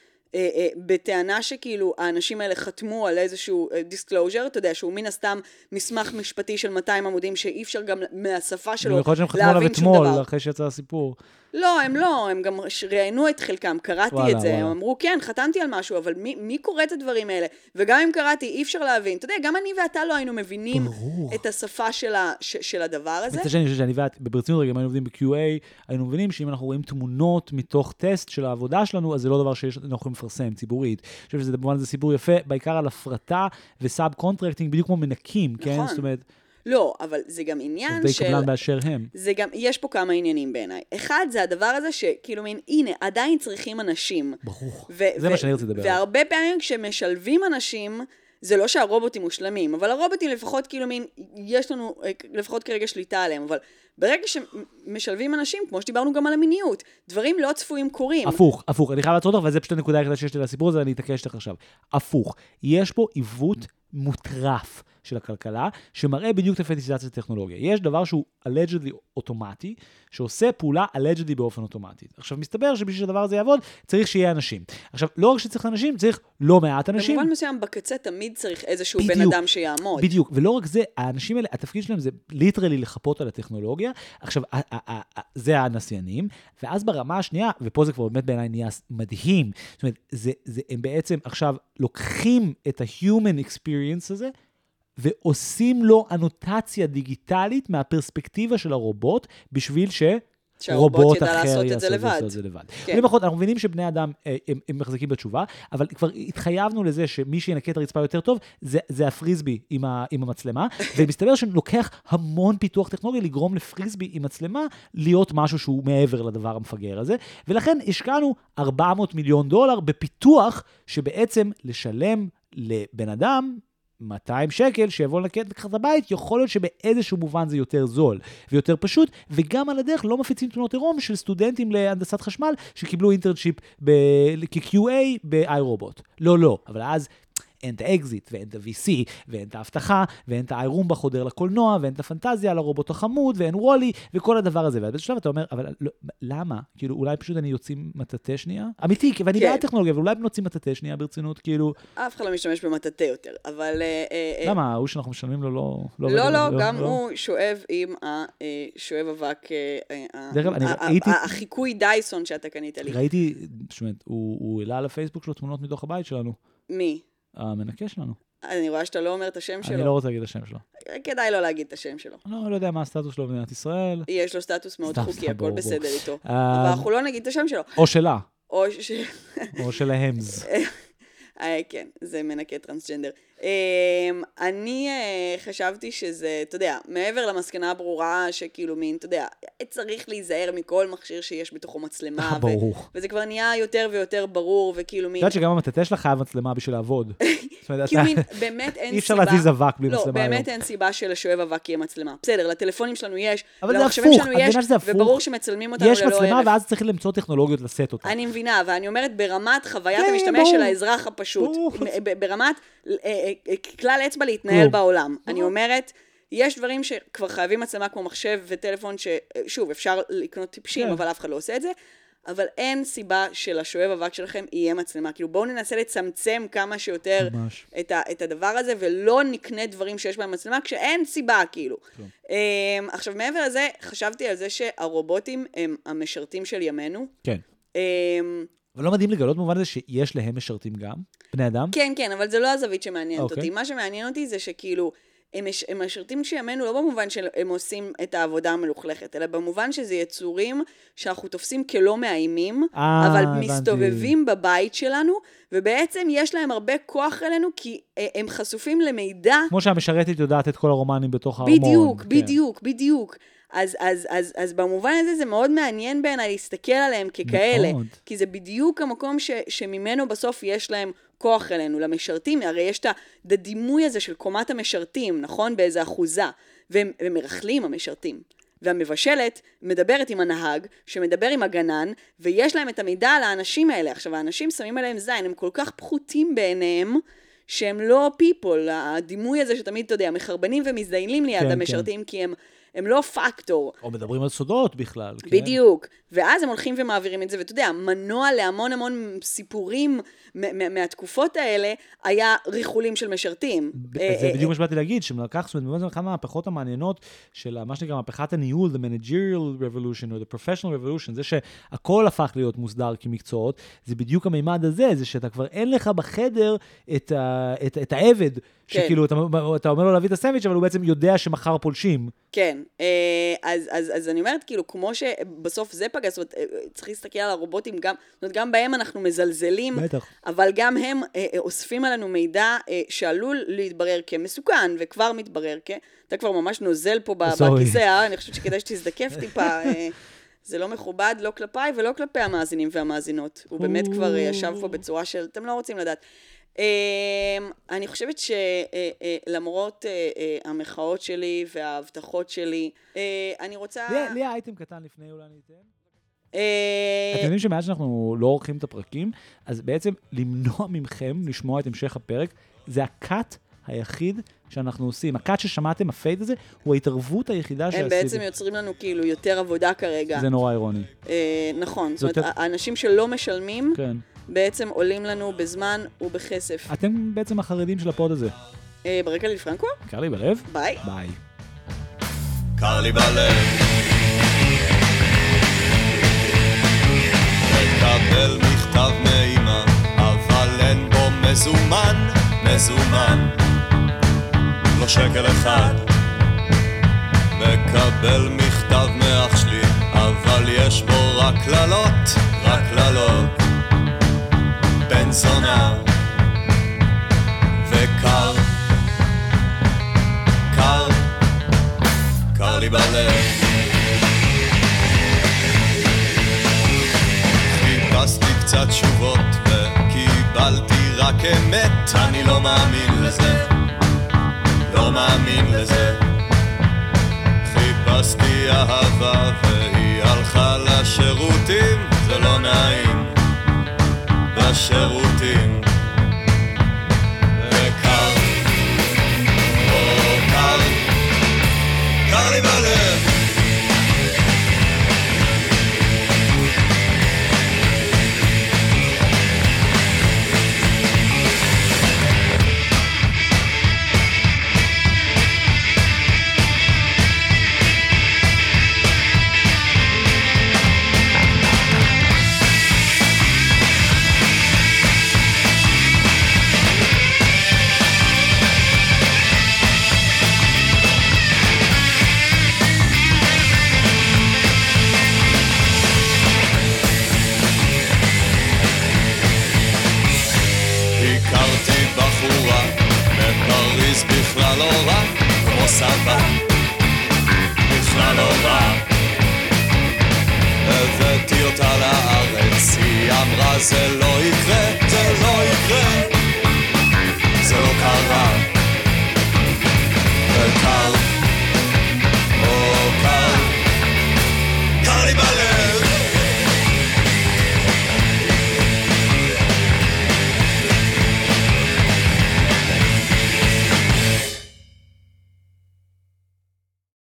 בטענה שכאילו האנשים האלה חתמו על איזשהו disclosure, אתה יודע, שהוא מן הסתם מסמך משפטי של 200 עמודים שאי אפשר גם מהשפה שלו יכול להיות שהם חתמו עליו להבין שום אתמול, דבר. אחרי שיצא הסיפור. לא, הם לא, הם גם ראיינו את חלקם, קראתי וואלה, את זה, וואלה. הם אמרו, כן, חתמתי על משהו, אבל מי, מי קורא את הדברים האלה? וגם אם קראתי, אי אפשר להבין. אתה יודע, גם אני ואתה לא היינו מבינים ברור. את השפה של, ה, ש, של הדבר הזה. מצד שני, אני חושב שאני ואת, ברצינות רגע, אם היינו עובדים ב-QA, היינו מבינים שאם אנחנו רואים תמונות מתוך טסט של העבודה שלנו, אז זה לא דבר שאנחנו יכולים לפרסם ציבורית. אני חושב שזה במובן הזה סיפור יפה, בעיקר על הפרטה ו-subcontracting, בדיוק כמו מנקים, כן? נכון. זאת אומרת, לא, אבל זה גם עניין עובדי של... קבלן באשר הם. זה גם, יש פה כמה עניינים בעיניי. אחד, זה הדבר הזה שכאילו מין, הנה, עדיין צריכים אנשים. ברור. זה מה שאני רוצה לדבר. והרבה פעמים כשמשלבים אנשים, זה לא שהרובוטים מושלמים, אבל הרובוטים לפחות כאילו מין, יש לנו אה, לפחות כרגע שליטה עליהם, אבל ברגע שמשלבים אנשים, כמו שדיברנו גם על המיניות, דברים לא צפויים קורים. הפוך, הפוך, אני חייב לעצור אותך, וזה פשוט הנקודה היחידה שיש לי לסיפור הזה, אני אתעקש איתך עכשיו. הפוך, יש פה עיוות מוטרף של הכלכלה, שמראה בדיוק את הפטיסיזציה הטכנולוגיה. יש דבר שהוא allegedly אוטומטי, שעושה פעולה allegedly באופן אוטומטי. עכשיו, מסתבר שבשביל שהדבר הזה יעבוד, צריך שיהיה אנשים. עכשיו, לא רק שצריך אנשים, צריך לא מעט אנשים. במובן מסוים, בקצה תמיד צריך איזשהו בן בדיוק. אדם שיעמוד. בדיוק, ולא רק זה, האנשים האלה, התפקיד שלהם זה ליטרלי לחפות על הטכנולוגיה, טכנולוגיה. עכשיו, זה הנסיינים, ואז ברמה השנייה, ופה זה כבר באמת בעיניי נהיה מדהים, זאת אומרת, זה, זה, הם בעצם עכשיו לוקחים את ה-human experience הזה, ועושים לו אנוטציה דיגיטלית מהפרספקטיבה של הרובוט, בשביל ש... שהרובוט רובוט ידע אחר לעשות את זה לבד. את זה לבד. כן. אחרות, אנחנו מבינים שבני אדם, אה, הם, הם מחזיקים בתשובה, אבל כבר התחייבנו לזה שמי שינקה את הרצפה יותר טוב, זה, זה הפריסבי עם, ה, עם המצלמה, ומסתבר שלוקח המון פיתוח טכנולוגי לגרום לפריסבי עם מצלמה להיות משהו שהוא מעבר לדבר המפגר הזה, ולכן השקענו 400 מיליון דולר בפיתוח שבעצם לשלם לבן אדם 200 שקל שיבוא לנקד לך את הבית, יכול להיות שבאיזשהו מובן זה יותר זול ויותר פשוט, וגם על הדרך לא מפיצים תמונות עירום של סטודנטים להנדסת חשמל שקיבלו אינטרנשיפ ב- כ-QA ב-iRobot. לא, לא, אבל אז אין את האקזיט, ואין את ה-VC, ואין את האבטחה, ואין את האיירומבה חודר לקולנוע, ואין את הפנטזיה על הרובוט החמוד, ואין WALL-E, וכל הדבר הזה. ובאיזשהו שלב אתה אומר, אבל לא, למה? כאילו, אולי פשוט נוציא מטאטא שנייה? אמיתי, ואני כן. בעד טכנולוגיה, אבל אולי נוציא מטאטא שנייה ברצינות, כאילו, אף אחד לא משתמש במטאטא יותר, אבל... אה, אה, אה, למה? ההוא שאנחנו משלמים לו לא... לא, עובד? לא, גם הוא שואב עם השואב אבק, אה, אה, ראיתי- ה- החיקוי דייסון שאתה קנית לי. ראיתי, זאת אומרת, הוא העלה לפייסבוק שלו תמונות מתוך הבית שלנו, מי? המנקה שלנו. אני רואה שאתה לא אומר את השם אני שלו. לא רוצה להגיד את השם שלו. כדאי לא להגיד את השם שלו. לא, לא יודע מה הסטטוס שלו במדינת ישראל, יש לו סטטוס מאוד חוקי, הכל בסדר איתו. אה, אבל אנחנו לא נגיד את השם שלו. או שלה, או ש... או שלהמז. אה, כן, זה מנקה טרנסג'נדר. אה, אני אה, חשבתי שזה, אתה יודע, מעבר למסקנה הברורה שכאילו מין, אתה יודע, צריך להיזהר מכל מכשיר שיש בתוכו מצלמה. ו- ברור. וזה כבר נהיה יותר ויותר ברור, וכאילו את מין... יודעת שגם המטאטא שלך חייב מצלמה בשביל לעבוד. כאילו מין, באמת אין אי אפשר סיבה... להזיז אבק בלי לא, מצלמה היום. באמת אין סיבה שלשואב אבק יהיה מצלמה. בסדר, לטלפונים שלנו יש, למחשבים שלנו את יש? וברור שמצלמים אותנו יש ללא מצלמה הרף. ואז צריך למצוא טכנולוגיות לשאת אותה. אני מבינה, ואני אומרת ברמת חוויית כן, המשתמש ברור. של האזרח הפשוט. ברור. מ- ב- ברמת אה, אה, אה, כלל אצבע להתנהל כלום. בעולם. אני ברור. אומרת, יש דברים שכבר חייבים מצלמה כמו מחשב וטלפון, ששוב, אפשר לקנות טיפשים, כן. אבל אף אחד לא עושה את זה. אבל אין סיבה שלשואב אבק שלכם יהיה מצלמה. כאילו בואו ננסה לצמצם כמה שיותר ממש. את, ה, את הדבר הזה, ולא נקנה דברים שיש בהם מצלמה, כשאין סיבה, כאילו. כלום. Um, עכשיו, מעבר לזה, חשבתי על זה שהרובוטים הם המשרתים של ימינו. כן. Um, אבל לא מדהים לגלות במובן הזה שיש להם משרתים גם, בני אדם? כן, כן, אבל זה לא הזווית שמעניינת אוקיי. אותי. מה שמעניין אותי זה שכאילו, הם, מש- הם משרתים של ימינו לא במובן שהם עושים את העבודה המלוכלכת, אלא במובן שזה יצורים שאנחנו תופסים כלא מאיימים, אה, אבל הבנתי. מסתובבים בבית שלנו, ובעצם יש להם הרבה כוח אלינו, כי אה, הם חשופים למידע כמו שהמשרתת יודעת את כל הרומנים בתוך הארמון. בדיוק, כן. בדיוק, בדיוק. אז, אז, אז, אז במובן הזה זה מאוד מעניין בעיניי להסתכל עליהם ככאלה. מאוד. כי זה בדיוק המקום ש, שממנו בסוף יש להם כוח אלינו, למשרתים. הרי יש את הדימוי הזה של קומת המשרתים, נכון? באיזה אחוזה. והם, והם מרכלים, המשרתים. והמבשלת מדברת עם הנהג, שמדבר עם הגנן, ויש להם את המידע על האנשים האלה. עכשיו, האנשים שמים עליהם זין, הם כל כך פחותים בעיניהם, שהם לא people, הדימוי הזה שתמיד, אתה יודע, מחרבנים ומזדיינים ליד כן, המשרתים, כי הם, הם לא פקטור. או מדברים על סודות בכלל. כן. בדיוק. ואז הם הולכים ומעבירים את זה, ואתה יודע, מנוע להמון המון סיפורים מהתקופות האלה, היה ריחולים של משרתים. אה, זה אה, בדיוק מה שבאתי להגיד, שלקח, זאת אומרת, באמת, אחת מהמהפכות המעניינות של מה שנקרא מהפכת הניהול, the managerial revolution או the professional revolution, זה שהכל הפך להיות מוסדר כמקצועות, זה בדיוק המימד הזה, זה שאתה כבר אין לך בחדר את, ה, את, את העבד, כן. שכאילו אתה, אתה אומר לו להביא את הסנדוויץ', אבל הוא בעצם יודע שמחר פולשים. כן, אה, אז, אז, אז אני אומרת, כאילו, כמו שבסוף זה פגע, זאת אומרת, אה, צריך להסתכל על הרובוטים גם, זאת אומרת, גם בהם אנחנו מזלזלים, בטח. אבל גם הם אה, אה, אוספים עלינו מידע אה, שעלול להתברר כמסוכן, וכבר מתברר כ... אתה כבר ממש נוזל פה סורי. בכיסא, אה? אני חושבת שכדאי שתזדקף טיפה. אה, זה לא מכובד, לא כלפיי ולא כלפי המאזינים והמאזינות. הוא באמת כבר אה, ישב פה בצורה של, אתם לא רוצים לדעת. אה, אני חושבת שלמרות המחאות שלי וההבטחות שלי, אני רוצה... לי- לי היה אייטם קטן לפני, אולי אני אתן. אה, אתם יודעים שמאז שאנחנו לא עורכים את הפרקים, אז בעצם למנוע מכם לשמוע את המשך הפרק, זה ה cut היחיד שאנחנו עושים. ה cut ששמעתם, ה fade הזה, הוא ההתערבות היחידה הם שעשיתי. בעצם יוצרים לנו כאילו יותר עבודה כרגע. זה נורא אירוני. אה, נכון, זאת אומרת, האנשים שלא משלמים, כן. בעצם עולים לנו בזמן ובכסף. אתם בעצם החרדים של ה pod הזה. אה, ברקע לפרנקו? קר לי בלב? ביי. ביי. קר לי בלב. מקבל מכתב מאמא, אבל אין בו מזומן, מזומן. לא שקל אחד. מקבל מכתב מאח שלי, אבל יש בו רק קללות, רק קללות. בן זונה וקר, קר, קר לי בלב. קצת תשובות וקיבלתי רק אמת, אני לא מאמין לזה, לא מאמין לזה. חיפשתי אהבה והיא הלכה לשירותים, זה לא נעים, בשירותים. Nase leugre, der.